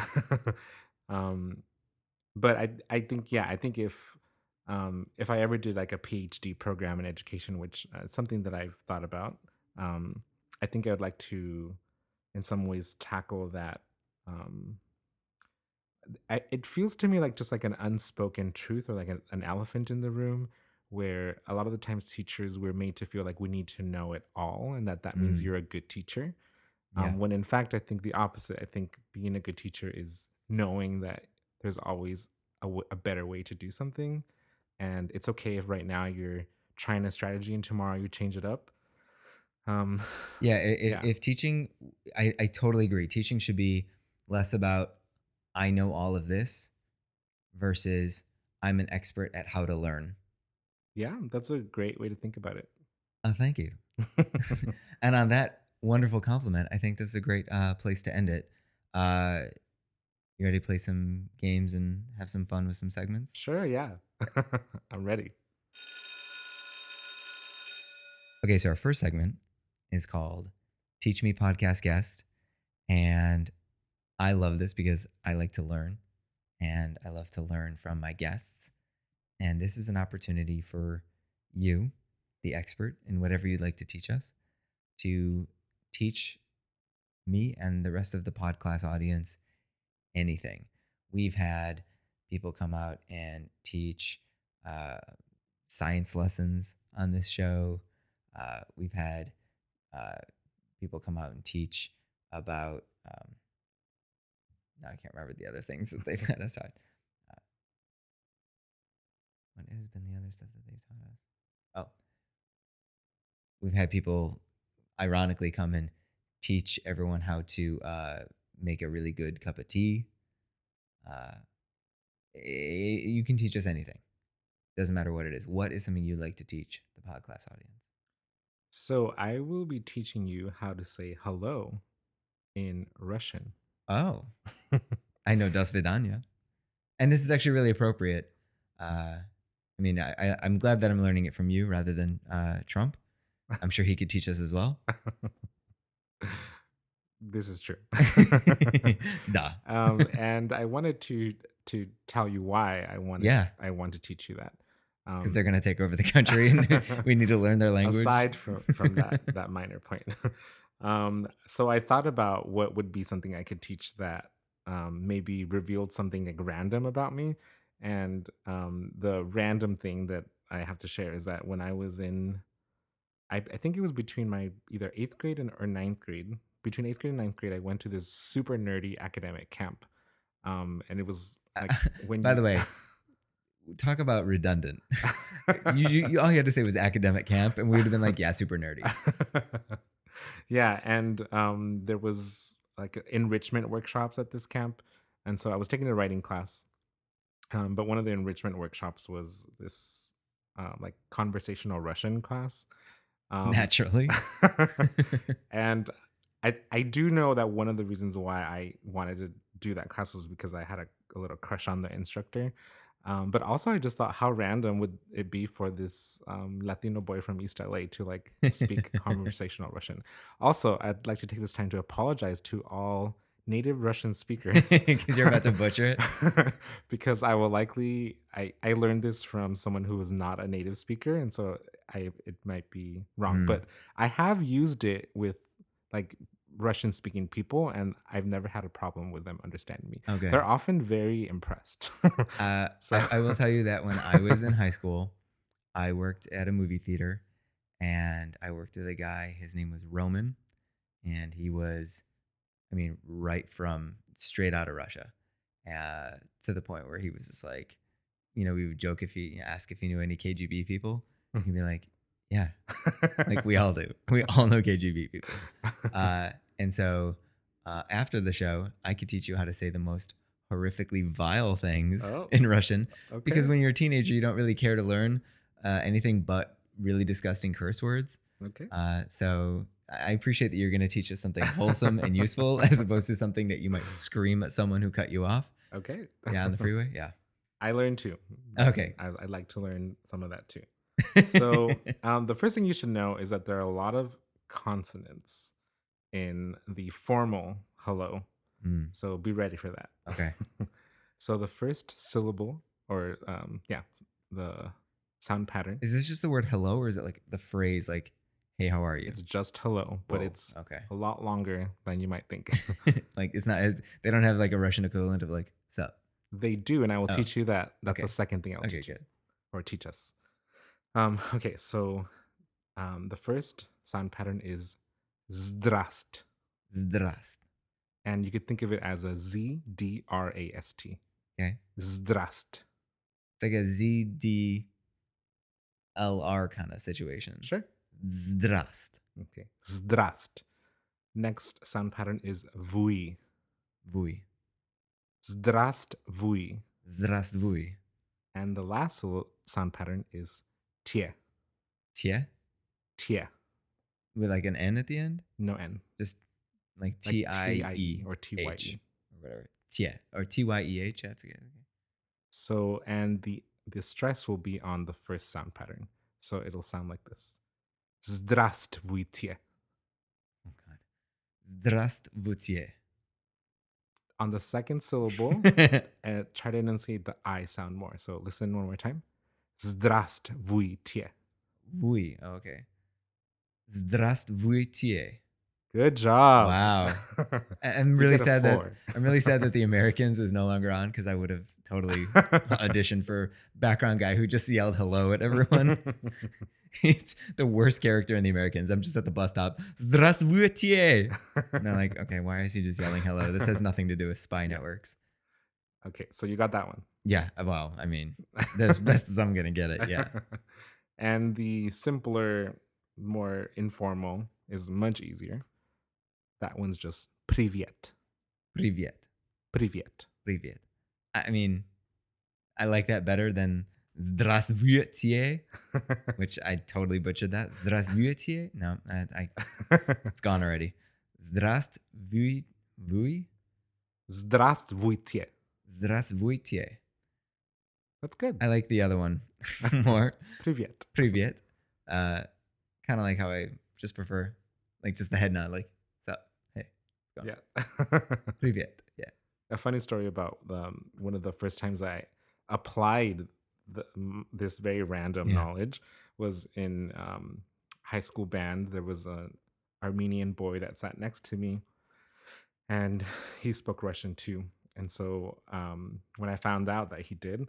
um, but I I think yeah I think if um, if I ever did like a PhD program in education, which uh, is something that I've thought about, um, I think I would like to, in some ways, tackle that. Um, I, it feels to me like just like an unspoken truth or like an, an elephant in the room where a lot of the times teachers we're made to feel like we need to know it all and that that means Mm. you're a good teacher Yeah. um, when in fact i think the opposite i think being a good teacher is knowing that there's always a, w- a better way to do something and it's okay if right now you're trying a strategy and tomorrow you change it up um [laughs] Yeah, i- i- Yeah. if teaching, I, I totally agree. Teaching should be less about I know all of this versus I'm an expert at how to learn. yeah that's a great way to think about it Oh, thank you. [laughs] [laughs] And on that wonderful compliment, I think this is a great uh, place to end it. Uh, you ready to play some games and have some fun with some segments? sure yeah i'm ready Okay, so our first segment is called Teach Me Podcast Guest. And I love this because I like to learn and I love to learn from my guests. And this is an opportunity for you, the expert in whatever you'd like to teach us, to teach me and the rest of the podcast audience anything. We've had people come out and teach uh, science lessons on this show. Uh, we've had uh, people come out and teach about. Um, now I can't remember the other things that they've [laughs] had us on. Uh, what has been the other stuff that they've taught us? Oh, we've had people ironically come and teach everyone how to uh, make a really good cup of tea. Uh, eh, you can teach us anything. Doesn't matter what it is. What is something you'd like to teach the podcast audience? So I will be teaching you how to say hello in Russian. Oh, [laughs] I know Das Vidanya. And this is actually really appropriate. Uh, I mean, I, I, I'm glad that I'm learning it from you rather than uh, Trump. I'm sure he could teach us as well. [laughs] this is true. [laughs] Duh. um, and I wanted to to tell you why I wanted Yeah. I want to teach you that. Um, Because they're going to take over the country and [laughs] we need to learn their language. aside from from that [laughs] that minor point. [laughs] um, so I thought about what would be something I could teach that um, maybe revealed something like random about me. And um, the random thing that I have to share is that when I was in, I, I think it was between my either eighth grade and or ninth grade. Between eighth grade and ninth grade, I went to this super nerdy academic camp, um, and it was like when. By you- the way, talk about redundant. [laughs] you, you, all you had to say was academic camp, and we would have been like, yeah, super nerdy. [laughs] yeah, and um, there was like enrichment workshops at this camp, and so I was taking a writing class. Um, but one of the enrichment workshops was this uh, like conversational Russian class. Um, Naturally. [laughs] and I I do know that one of the reasons why I wanted to do that class was because I had a, a little crush on the instructor. Um, but also, I just thought, how random would it be for this um, Latino boy from East LA to like speak [laughs] conversational Russian? Also, I'd like to take this time to apologize to all native Russian speakers [laughs] Because you're about to butcher it. [laughs] because I will likely I I learned this from someone who was not a native speaker, and so I it might be wrong, Mm. but I have used it with like Russian speaking people, and I've never had a problem with them understanding me. Okay. They're often very impressed. Uh, [laughs] So- I, I will tell you that when I was in high school, I worked at a movie theater and I worked with a guy. His name was Roman, and he was, I mean, right from straight out of Russia uh, to the point where he was just like, you know, we would joke if he ask if he knew any KGB people. He'd be like, yeah, [laughs] like we all do. We all know KGB people. [laughs] Uh, and so uh, after the show, I could teach you how to say the most horrifically vile things Oh. [laughs] in Russian Okay. because when you're a teenager, you don't really care to learn uh, anything but really disgusting curse words. okay. Uh, so I appreciate that you're going to teach us something wholesome and useful [laughs] as opposed to something that you might scream at someone who cut you off. Okay. Yeah, on the freeway. [laughs] Yeah. I learned too. Okay. I, I like to learn some of that too. So, um, the first thing you should know is that there are a lot of consonants in the formal hello. Mm, So be ready for that. okay. [laughs] So the first syllable, or um, yeah, the sound pattern, Is this just the word hello or is it like the phrase like, hey, how are you? it's just hello, but Whoa, it's okay. a lot longer than you might think. [laughs] like it's not, they don't have like a Russian equivalent of like, sup. they do, and I will Oh, teach you that. That's okay. the second thing I'll Okay, teach you or teach us. Um, okay, so um, the first sound pattern is zdrast, Zdrast. and you could think of it as a Z D R A S T. Okay. Zdrast. It's like a Z D L R kind of situation. Sure. Zdrast. Okay. Zdrast. Next sound pattern is vui. Vui. Zdrast vui. Zdrast vui. And the last sound pattern is tie. Tie? Tie. With like an N at the end? No N. Just like Like T I E T-I-E or T-Y-E. H or whatever. Tie. Or T Y E H. That's good. Okay. So, and the, the stress will be on the first sound pattern. So it'll sound like this. Здравствуйте. Oh, God. Здравствуйте. On the second syllable, [laughs] uh, try to enunciate the I sound more. So listen one more time. Здравствуйте. Vui. Oh, okay. Здравствуйте. Good job. Wow. [laughs] I- I'm You really get a sad that four. I'm really sad that the [laughs] Americans is no longer on because I would have totally auditioned for background guy who just yelled hello at everyone. [laughs] it's the worst character in the Americans. I'm just at the bus stop. Здравствуйте. And I'm like, okay, why is he just yelling hello? This has nothing to do with spy networks. okay, so you got that one. Yeah, well, I mean, as best as I'm gonna get it. Yeah. and the simpler, more informal is much easier. That one's just привет. Привет. Привет. Привет. I I mean, I like that better than Здравствуйте, [laughs] which I totally butchered that. Здравствуйте. No, I, I [laughs] it's gone already. Здравствуй, vui, Здравствуйте. здравствуйте. That's good. I like the other one [laughs] more. Привет. Привет. Uh, kind of like how I just prefer, like just the head nod, like, what's up? Hey, go. Yeah. [laughs] Привет. Yeah. a funny story about um, one of the first times I applied the, m- this very random Yeah. knowledge was in um, high school band. There was an Armenian boy that sat next to me, and he spoke Russian too. And so um, when I found out that he did,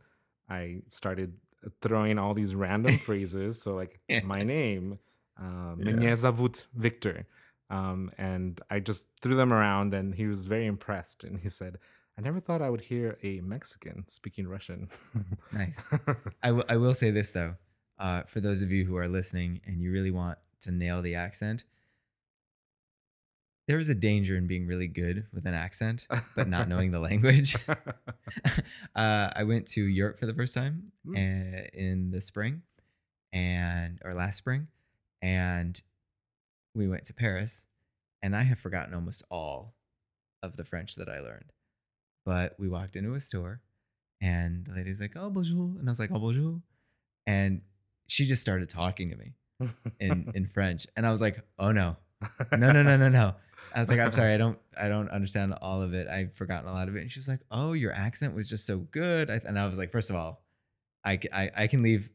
I started throwing all these random [laughs] phrases. So like my name, um, yeah. Mnie Victor. Um, and I just threw them around, and he was very impressed. And he said, I never thought I would hear a Mexican speaking Russian. [laughs] nice. I, w- I will say this, though. Uh, for those of you who are listening and you really want to nail the accent, there is a danger in being really good with an accent, but not knowing the language. [laughs] uh, I went to Europe for the first time mm. in the spring and or last spring and we went to Paris, and I have forgotten almost all of the French that I learned. But we walked into a store, and the lady's like, "Oh bonjour," and I was like, "Oh bonjour," and she just started talking to me in [laughs] in French, and I was like, "Oh no, no, no, no, no, no." I was like, "I'm sorry, I don't, I don't understand all of it. I've forgotten a lot of it." And she was like, "Oh, your accent was just so good," and I was like, first of all, I, I, I can leave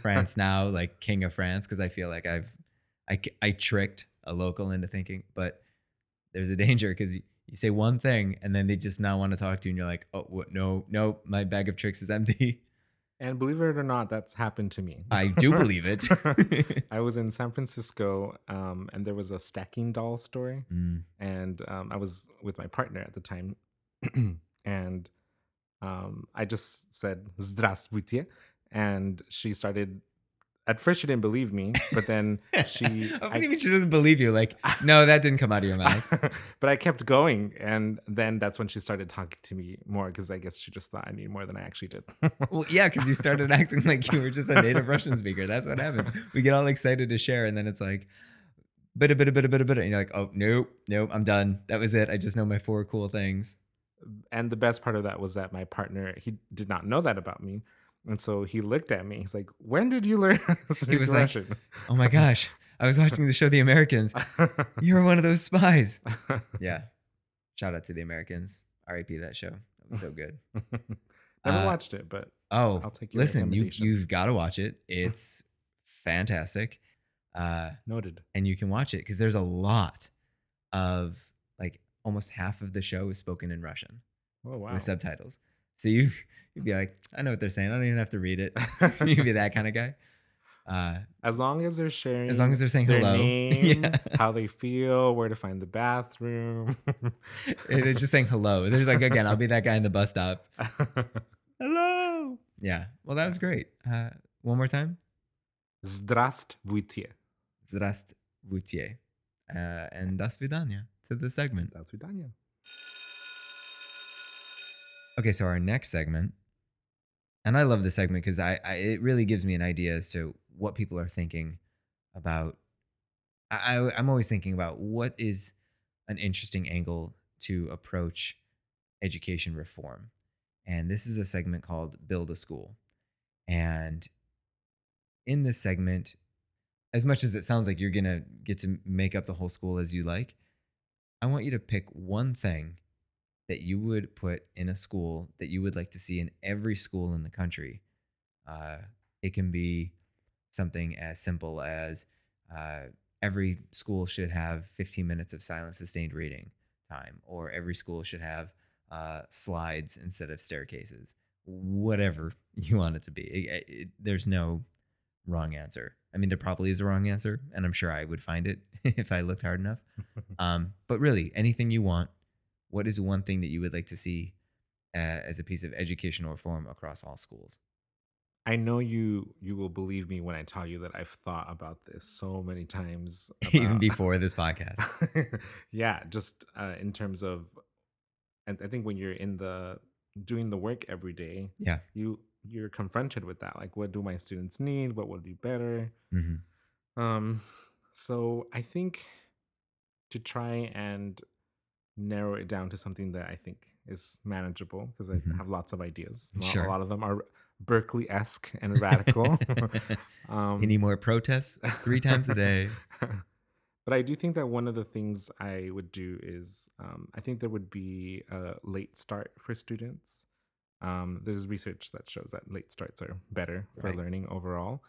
France now, like king of France, because I feel like I've, I, c- I tricked a local into thinking, but there's a danger because you, you say one thing and then they just not want to talk to you, and you're like, oh, what? No, no, my bag of tricks is empty. And believe it or not, that's happened to me. I do believe it. [laughs] [laughs] I was in San Francisco, um, and there was a stacking doll store, Mm, and um, I was with my partner at the time, [clears throat] and um, I just said "Здравствуйте," and she started. At first, she didn't believe me, but then she. [laughs] I believe she doesn't believe you. Like, no, that didn't come out of your mouth. [laughs] but I kept going, and then that's when she started talking to me more because I guess she just thought I knew more than I actually did. Well, yeah, because you started [laughs] acting like you were just a native Russian speaker. That's what happens. We get all excited to share, and then it's like, bit, a bit, a bit, a bit, a bit, and you're like, oh, nope, nope, I'm done. That was it. I just know my four cool things. and the best part of that was that my partner he did not know that about me, and so he looked at me. He's like, "When did you learn [laughs] speak was like, Russian?" Oh my gosh, I was watching the show The Americans. [laughs] You're one of those spies. [laughs] Yeah. Shout out to The Americans. R.I.P. that show. That was so good. Never Uh, watched it, but Oh, I'll take your listen, You you've got to watch it. It's fantastic. Uh, noted. and you can watch it because there's a lot of like almost half of the show is spoken in Russian Oh wow. with subtitles. So you you'd be like, I know what they're saying. I don't even have to read it. [laughs] [laughs] you'd be that kind of guy. Uh, as long as they're sharing, as long as they're saying their hello, name, [laughs] yeah, how they feel, where to find the bathroom. It- it's just saying hello. There's like again, I'll be that guy in the bus stop. Hello. Yeah. Well, that was great. Uh, one more time. Здравствуйте. Здравствуйте. Uh, and до свидания to the segment. До свидания. Okay, so our next segment, and I love this segment because I, I it really gives me an idea as to what people are thinking about. I, I I'm always thinking about what is an interesting angle to approach education reform, and this is a segment called "Build a School," and in this segment, as much as it sounds like you're gonna get to make up the whole school as you like, I want you to pick one thing that you would put in a school that you would like to see in every school in the country. Uh, it can be something as simple as uh, every school should have 15 minutes of silent sustained reading time, or every school should have uh, slides instead of staircases. Whatever [laughs] you want it to be. It- it- there's no wrong answer. I mean, there probably is a wrong answer, and I'm sure I would find it [laughs] if I looked hard enough. [laughs] Um, but really, anything you want. What is one thing that you would like to see uh, as a piece of educational reform across all schools? I know you you will believe me when I tell you that I've thought about this so many times. [laughs] Even before this [laughs] podcast. yeah, just uh, in terms of, and I think when you're in the doing the work every day, Yeah. you you're confronted with that. Like, what do my students need? What would be better? hmm Um, so I think to try and narrow it down to something that I think is manageable because I Mhm. have lots of ideas. A lot, Sure. a lot of them are Berkeley esque and radical. [laughs] [laughs] um, Any more protests? Three times a day. [laughs] but I do think that one of the things I would do is um, I think there would be a late start for students. Um, there's research that shows that late starts are better for Right. learning overall.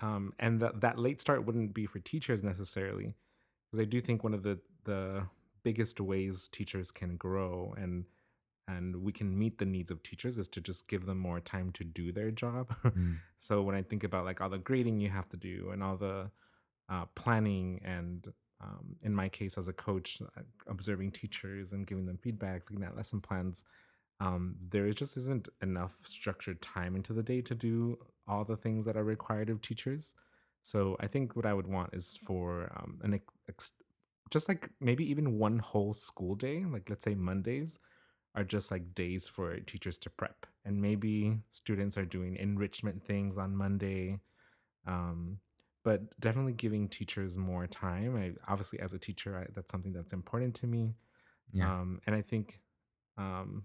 Um, and that that late start wouldn't be for teachers necessarily, because I do think one of the the biggest ways teachers can grow and and we can meet the needs of teachers is to just give them more time to do their job. Mm. [laughs] so when I think about like all the grading you have to do and all the uh, planning and um, in my case as a coach, uh, observing teachers and giving them feedback, looking at lesson plans, um, there just isn't enough structured time into the day to do all the things that are required of teachers. So I think what I would want is for um, an just like maybe even one whole school day, like let's say Mondays, are just like days for teachers to prep. And maybe students are doing enrichment things on Monday. Um, but definitely giving teachers more time. I obviously as a teacher, I, that's something that's important to me. Yeah. Um, and I think um,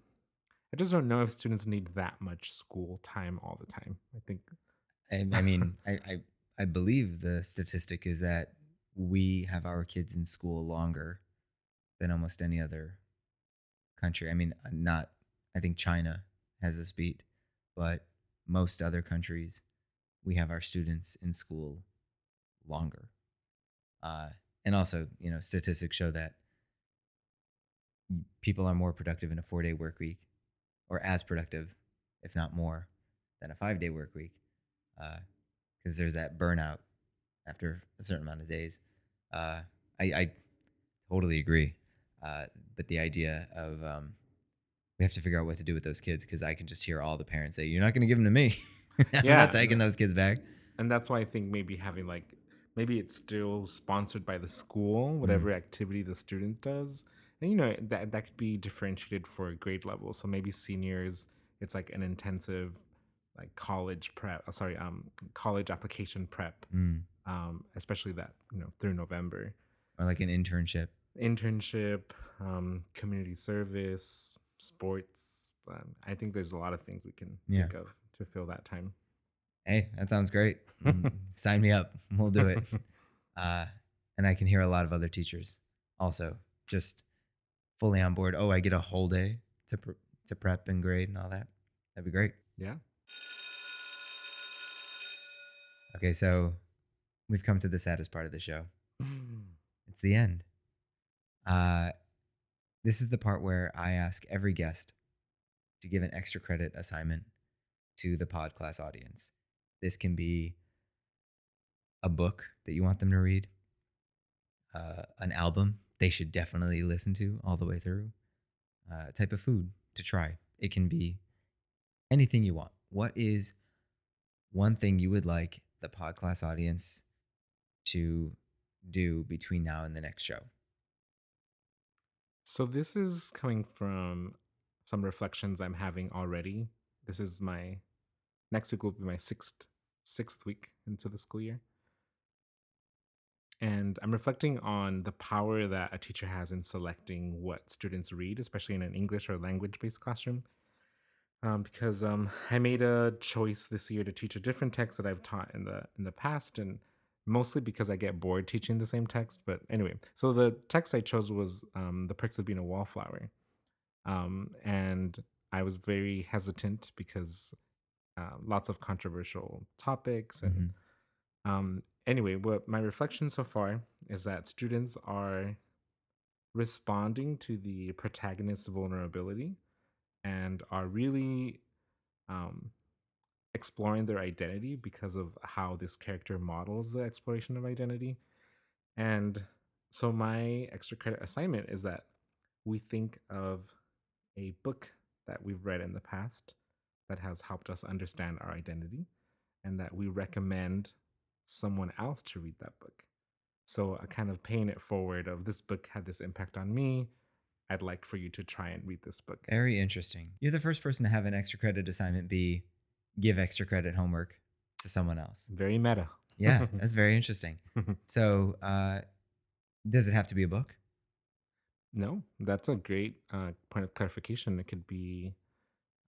I just don't know if students need that much school time all the time. I think I, I mean, I, I I believe the statistic is that we have our kids in school longer than almost any other country. I mean, uh, not I think China has this beat, but most other countries we have our students in school longer. Uh, and also, you know, statistics show that people are more productive in a four day work week or as productive, if not more, than a five day work week. Because there's that burnout after a certain amount of days. Uh, I, I totally agree. Uh, but the idea of um, we have to figure out what to do with those kids because I can just hear all the parents say, "You're not going to give them to me. [laughs] I'm Yeah. not taking those kids back." and that's why I think maybe having like maybe it's still sponsored by the school, whatever activity the student does. And you know that that could be differentiated for grade level. So maybe seniors, it's like an intensive like college prep. uh, Sorry, um, college application prep. Mm. Um, especially that you know through November. Or like an internship. Internship, um, community service, sports. Um, I think there's a lot of things we can Yeah. think of to fill that time. Hey, that sounds great. Mm, [laughs] Sign me up. We'll do it. [laughs] Uh, and I can hear a lot of other teachers also just fully on board. Oh, I get a whole day to pre- to prep and grade and all that. That'd be great. yeah. Okay, so we've come to the saddest part of the show. It's the end. Uh, this is the part where I ask every guest to give an extra credit assignment to the pod class audience. This can be a book that you want them to read, uh, an album they should definitely listen to all the way through, uh, a type of food to try. It can be anything you want. What is one thing you would like the pod class audience to do between now and the next show? So this is coming from some reflections I'm having already. This is my next week will be my sixth sixth week into the school year. And I'm reflecting on the power that a teacher has in selecting what students read, especially in an English or language based classroom. Um, because um, I made a choice this year to teach a different text that I've taught in the in the past, and mostly because I get bored teaching the same text. But anyway, so the text I chose was um, "The Perks of Being a Wallflower," um, and I was very hesitant because uh, lots of controversial topics and Mhm. um, anyway, what my reflection so far is that students are responding to the protagonist's vulnerability and are really um, exploring their identity because of how this character models the exploration of identity. And so, my extra credit assignment is that we think of a book that we've read in the past that has helped us understand our identity and that we recommend someone else to read that book. So, I kind of paying it forward of this book had this impact on me. I'd like for you to try and read this book. Very interesting. You're the first person to have an extra credit assignment be give extra credit homework to someone else. Very meta. Yeah, [laughs] that's very interesting. [laughs] So, uh, does it have to be a book? No, that's a great uh, point of clarification. It could be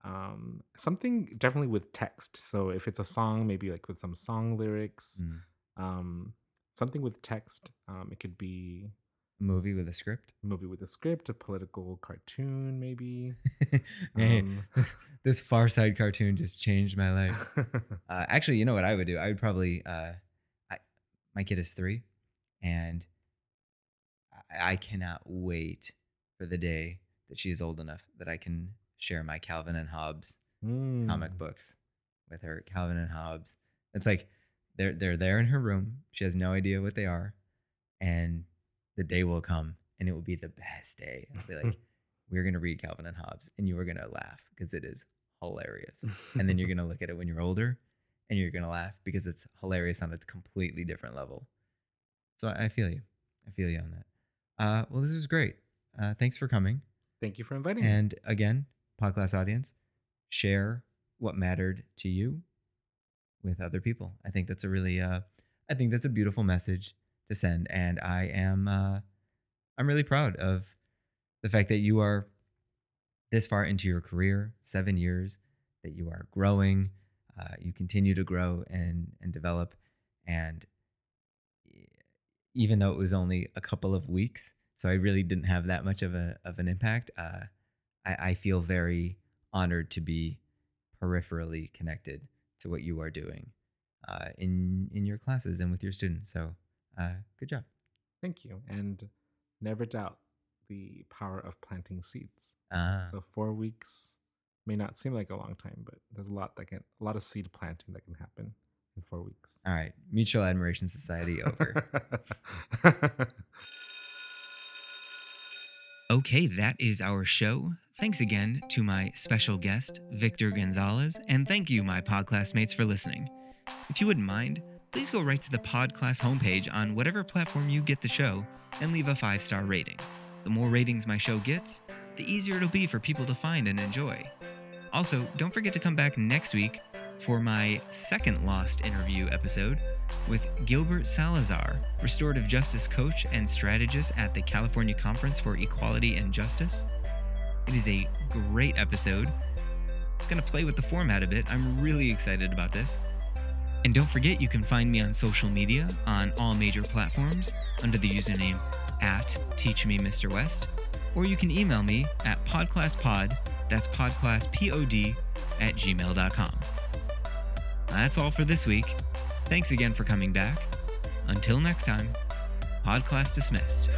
um, something definitely with text. So if it's a song, maybe like with some song lyrics, Mm. um, something with text. Um, it could be Movie with a script? movie with a script, a political cartoon, maybe. [laughs] Man, Um, [laughs] this Far Side cartoon just changed my life. [laughs] Uh, actually, you know what I would do? I would probably. Uh, I, my kid is three, and I, I cannot wait for the day that she is old enough that I can share my Calvin and Hobbes comic Mm. books with her. Calvin and Hobbes. It's like they're they're there in her room. She has no idea what they are, and the day will come, and it will be the best day. I'll be like, [laughs] we're gonna read Calvin and Hobbes, and you are gonna laugh because it is hilarious. and then you're [laughs] gonna look at it when you're older, and you're gonna laugh because it's hilarious on a completely different level. So I I feel you. I feel you on that. Uh, well, this is great. Uh, thanks for coming. Thank you for inviting me. And again, podcast audience, share what mattered to you with other people. I think that's a really, uh, I think that's a beautiful message to send. And I am, uh, I'm really proud of the fact that you are this far into your career, seven years, that you are growing, uh, you continue to grow and and develop, and even though it was only a couple of weeks, so I really didn't have that much of a of an impact. Uh, I, I feel very honored to be peripherally connected to what you are doing uh, in in your classes and with your students. So, uh, good job. Thank you. And never doubt the power of planting seeds. Ah, So four weeks may not seem like a long time, but there's a lot that can a lot of seed planting that can happen in four weeks. all right. Mutual Admiration Society over. [laughs] Okay, that is our show. Thanks again to my special guest, Victor Gonzalez, and thank you, my podclassmates, for listening. If you wouldn't mind, please go right to the Podclass homepage on whatever platform you get the show and leave a five star rating. The more ratings my show gets, the easier it'll be for people to find and enjoy. Also, don't forget to come back next week for my second Lost interview episode with Gilbert Salazar, restorative justice coach and strategist at the California Conference for Equality and Justice. It is a great episode. Gonna play with the format a bit. I'm really excited about this. And don't forget, you can find me on social media on all major platforms under the username at Teach Me Mr. West, or you can email me at podclasspod, that's podclasspod at gmail.com. That's all for this week. Thanks again for coming back. Until next time, Podclass dismissed.